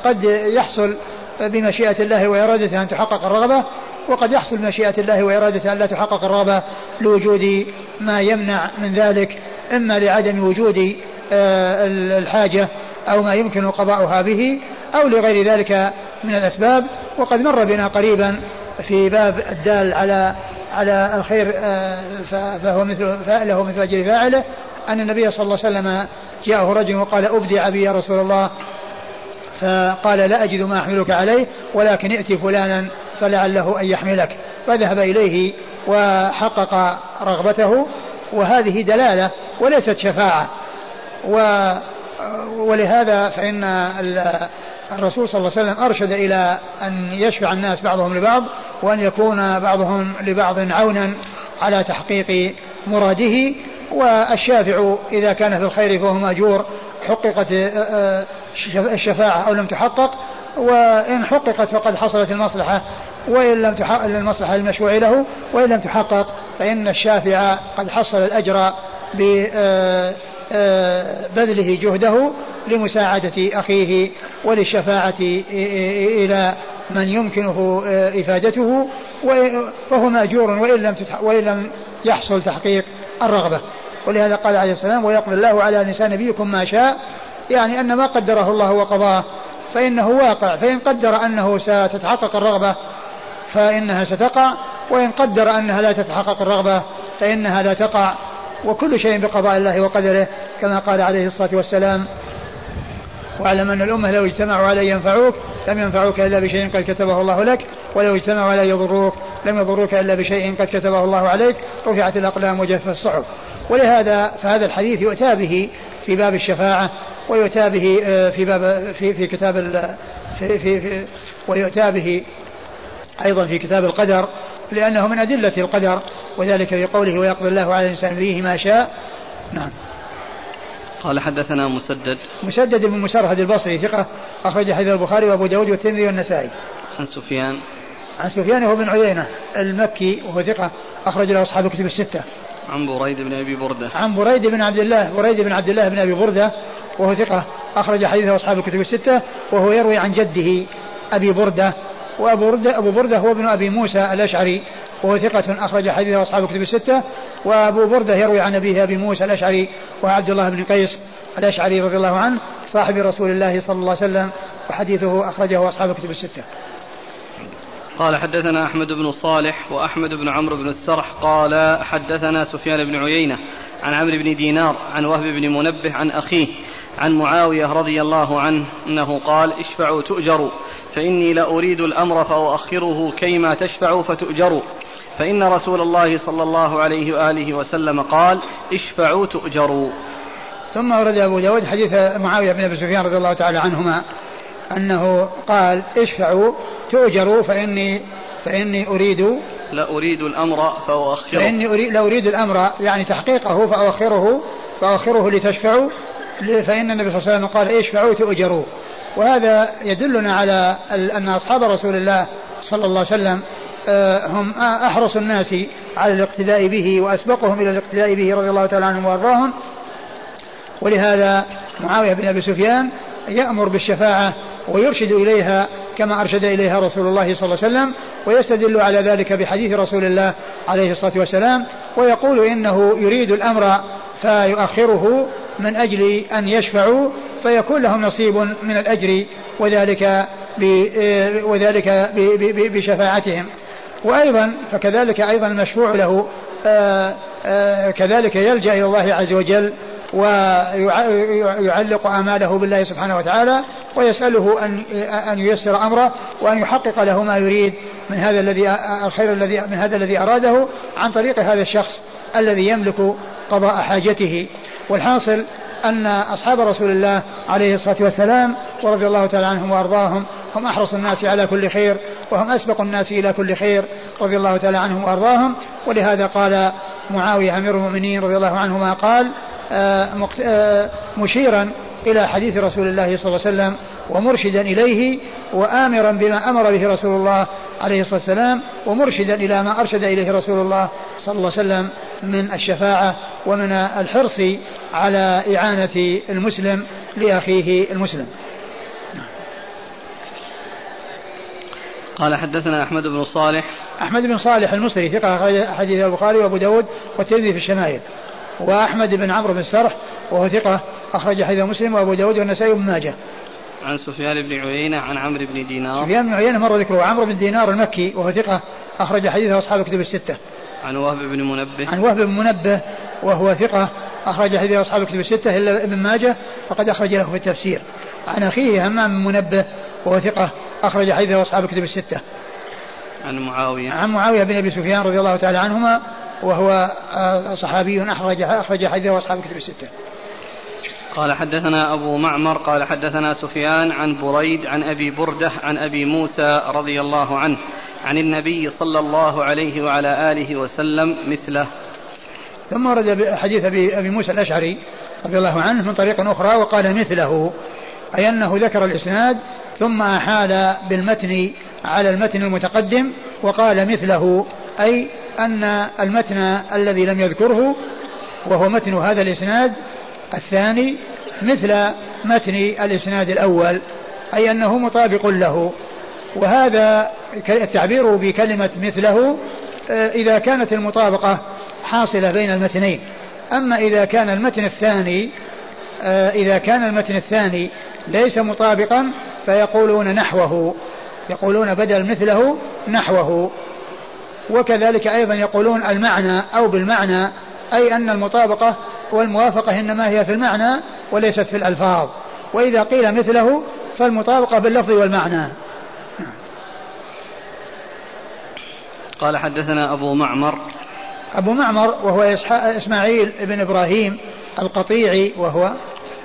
Speaker 1: قد يحصل بمشيئة الله وإرادته أن تحقق الرغبة وقد يحصل بمشيئة الله وإرادته أن لا تحقق الرغبة لوجود ما يمنع من ذلك إما لعدم وجود آه، الحاجة أو ما يمكن قضاؤها به أو لغير ذلك من الأسباب. وقد مر بنا قريبا في باب الدال على على الخير آه، فهو مثل فعله مثل أجر فاعله. أن النبي صلى الله عليه وسلم جاءه رجل وقال أبدع بي يا رسول الله. فقال لا أجد ما أحملك عليه ولكن ائت فلانا فلعله أن يحملك. فذهب إليه وحقق رغبته. وهذه دلالة وليست شفاعة. و ولهذا فإن الرسول صلى الله عليه وسلم أرشد إلى أن يشفع الناس بعضهم لبعض وأن يكون بعضهم لبعض عونا على تحقيق مراده والشافع إذا كان في الخير فهو مأجور حققت آه، آه، الشفاعة أو لم تحقق وإن حققت فقد حصلت المصلحة وإن لم تحقق المصلحة المشروع له وإن لم تحقق فإن الشافع قد حصل الأجر آه، جهده لمساعدة أخيه وللشفاعة إلى من يمكنه إفادته وهو مأجور وإن لم, وإن لم يحصل تحقيق الرغبة. ولهذا قال عليه السلام ويقضي الله على نساء نبيكم ما شاء. يعني أن ما قدره الله وقضاه فإنه واقع. فإن قدر أنه ستتحقق الرغبة فإنها ستقع. وإن قدر أنها لا تتحقق الرغبة فإنها لا تقع. وكل شيء بقضاء الله وقدره كما قال عليه الصلاة والسلام واعلم أن الأمة لو اجتمعوا على ينفعوك لم ينفعوك إلا بشيء قد كتبه الله لك ولو اجتمعوا على يضروك لم يضروك إلا بشيء قد كتبه الله عليك رفعت الأقلام وجف الصحف. ولهذا فهذا الحديث يؤتى به في باب الشفاعة ويؤتى به آه، في باب في في كتاب في في, في ويؤتى به أيضا في كتاب القدر لأنه من أدلة القدر. وذلك في قوله ويقضي الله على الإنسان فيه ما شاء. نعم.
Speaker 2: قال حدثنا مسدد.
Speaker 1: مسدد بن مسرهد البصري ثقة أخرج حديث البخاري وأبو داود والترمذي والنسائي.
Speaker 2: عن سفيان.
Speaker 1: عن سفيان هو بن عيينة المكي وهو ثقة أخرج له أصحاب الكتب الستة.
Speaker 2: عن بريد بن أبي بردة.
Speaker 1: عن بريد بن عبد الله بريد بن عبد الله بن أبي بردة وهو ثقة أخرج حديثه أصحاب الكتب الستة وهو يروي عن جده أبي بردة وأبو بردة, أبو بردة هو ابن أبي موسى الأشعري. وهو ثقة أخرج حديثه أصحاب الكتب الستة وأبو بردة يروي عن أبيه أبي موسى الأشعري وعبد الله بن قيس الأشعري رضي الله عنه صاحب رسول الله صلى الله عليه وسلم وحديثه أخرجه أصحاب الكتب الستة.
Speaker 2: قال حدثنا أحمد بن صالح وأحمد بن عمرو بن السرح قال حدثنا سفيان بن عيينة عن عمرو بن دينار عن وهب بن منبه عن أخيه عن معاوية رضي الله عنه أنه قال اشفعوا تؤجروا فإني لأريد الأمر فأؤخره كيما تشفعوا فتؤجروا. فإن رسول الله صلى الله عليه وآله وسلم قال اشفعوا تؤجروا.
Speaker 1: ثم ورد أبو داود حديث معاوية بن أبي سفيان رضي الله تعالى عنهما أنه قال اشفعوا تؤجروا فإني فإني أريد
Speaker 2: لا أريد الأمر فأؤخره
Speaker 1: فإني أريد لا أريد الأمر يعني تحقيقه فأؤخره فأؤخره لتشفعوا فإن النبي صلى الله عليه وسلم قال اشفعوا تؤجروا. وهذا يدلنا على أن أصحاب رسول الله صلى الله عليه وسلم هم أحرص الناس على الاقتداء به وأسبقهم إلى الاقتداء به رضي الله تعالى عنهم وأرضاهم. ولهذا معاوية بن أبي سفيان يأمر بالشفاعة ويرشد إليها كما أرشد إليها رسول الله صلى الله عليه وسلم ويستدل على ذلك بحديث رسول الله عليه الصلاة والسلام ويقول إنه يريد الأمر فيؤخره من أجل أن يشفعوا فيكون لهم نصيب من الأجر وذلك وذلك بشفاعتهم. وأيضا فكذلك أيضا المشفوع له آه، آه، كذلك يلجأ إلى الله عز وجل ويعلق آماله بالله سبحانه وتعالى ويسأله أن أن ييسر أمره وأن يحقق له ما يريد من هذا الذي الخير الذي من هذا الذي أراده عن طريق هذا الشخص الذي يملك قضاء حاجته. والحاصل أن أصحاب رسول الله عليه الصلاة والسلام ورضي الله تعالى عنهم وأرضاهم هم أحرص الناس على كل خير وهم أسبق الناس إلى كل خير رضي الله تعالى عنهم وأرضاهم. ولهذا قال معاوية أمير المؤمنين رضي الله عنهما قال آه، آه، مشيرا إلى حديث رسول الله صلى الله عليه وسلم ومرشدا إليه وآمرا بما أمر به رسول الله عليه الصلاة والسلام ومرشدا إلى ما أرشد إليه رسول الله صلى الله عليه وسلم من الشفاعة ومن الحرص على إعانة المسلم لأخيه المسلم.
Speaker 2: قال حدثنا أحمد بن صالح.
Speaker 1: أحمد بن صالح المصري ثقة أخرج حديث البخاري وأبو داود والترمذي في الشمائل. وأحمد بن عمرو بن السرح وهو ثقة أخرج حديث مسلم وأبو داود والنسائي وابن ماجه.
Speaker 2: عن سفيان بن عيينة عن عمرو بن دينار.
Speaker 1: سفيان بن عيينة مر ذكره. عمرو بن دينار المكي وهو ثقة أخرج حديثه أصحاب الكتب الستة.
Speaker 2: عن وهب بن منبه.
Speaker 1: عن وهب بن منبه وهو ثقة أخرج حديث أصحاب الكتب الستة إلا ابن ماجه فقد أخرج له في التفسير. عن أخيه همام بن منبه وهو ثقة أخرج حديثه أصحاب الكتب الستة.
Speaker 2: عن معاوية.
Speaker 1: عن معاوية بن أبي سفيان رضي الله تعالى عنهما وهو آه، صحابي أخرج أخرج حديثه أصحاب الكتب الستة.
Speaker 2: قال حدثنا أبو معمر قال حدثنا سفيان عن بريد عن أبي بردة عن أبي موسى رضي الله عنه عن النبي صلى الله عليه وعلى آله وسلم مثله.
Speaker 1: ثم ورد حديث أبي موسى الأشعري رضي الله عنه من طريق أخرى وقال مثله أي أنه ذكر الإسناد ثم أحال بالمتن على المتن المتقدم وقال مثله أي أن المتن الذي لم يذكره وهو متن هذا الإسناد الثاني مثل متن الإسناد الأول أي أنه مطابق له. وهذا التعبير بكلمة مثله آه، إذا كانت المطابقة حاصلة بين المتنين. أما إذا كان المتن الثاني آه، إذا كان المتن الثاني ليس مطابقا فيقولون نحوه يقولون بدل مثله نحوه. وكذلك أيضا يقولون المعنى أو بالمعنى أي أن المطابقة والموافقة إنما هي في المعنى وليست في الألفاظ. وإذا قيل مثله فالمطابقة باللفظ والمعنى.
Speaker 2: قال حدثنا أبو معمر.
Speaker 1: أبو معمر وهو إسماعيل بن إبراهيم القطيعي وهو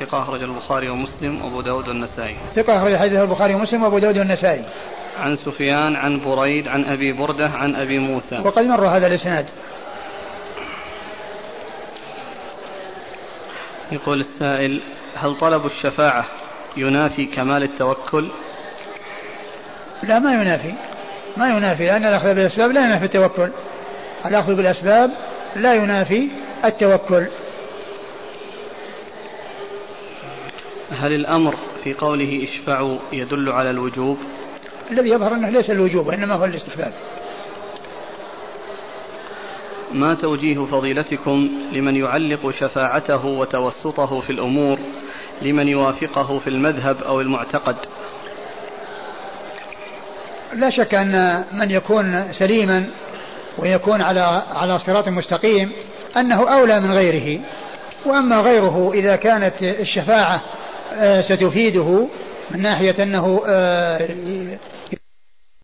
Speaker 2: ثقة أخرج البخاري ومسلم وأبو داود والنسائي.
Speaker 1: ثقة أخرج حديث البخاري ومسلم وأبو داود والنسائي.
Speaker 2: عن سفيان عن بريد عن أبي بردة عن أبي موسى.
Speaker 1: وقد مر هذا الإسناد.
Speaker 2: يقول السائل هل طلب الشفاعة ينافي كمال التوكل؟
Speaker 1: لا ما ينافي. ما ينافي. لأن الأخذ بالأسباب لا ينافي التوكل. الأخذ بالأسباب لا ينافي التوكل.
Speaker 2: هل الأمر في قوله اشفعوا يدل على الوجوب؟
Speaker 1: الذي يظهر أنه ليس الوجوب وإنما هو الاستحباب.
Speaker 2: ما توجيه فضيلتكم لمن يعلق شفاعته وتوسطه في الأمور لمن يوافقه في المذهب أو المعتقد؟
Speaker 1: لا شك أن من يكون سليما ويكون على على صراط مستقيم أنه أولى من غيره. وأما غيره إذا كانت الشفاعة ستفيده من ناحية أنه آه،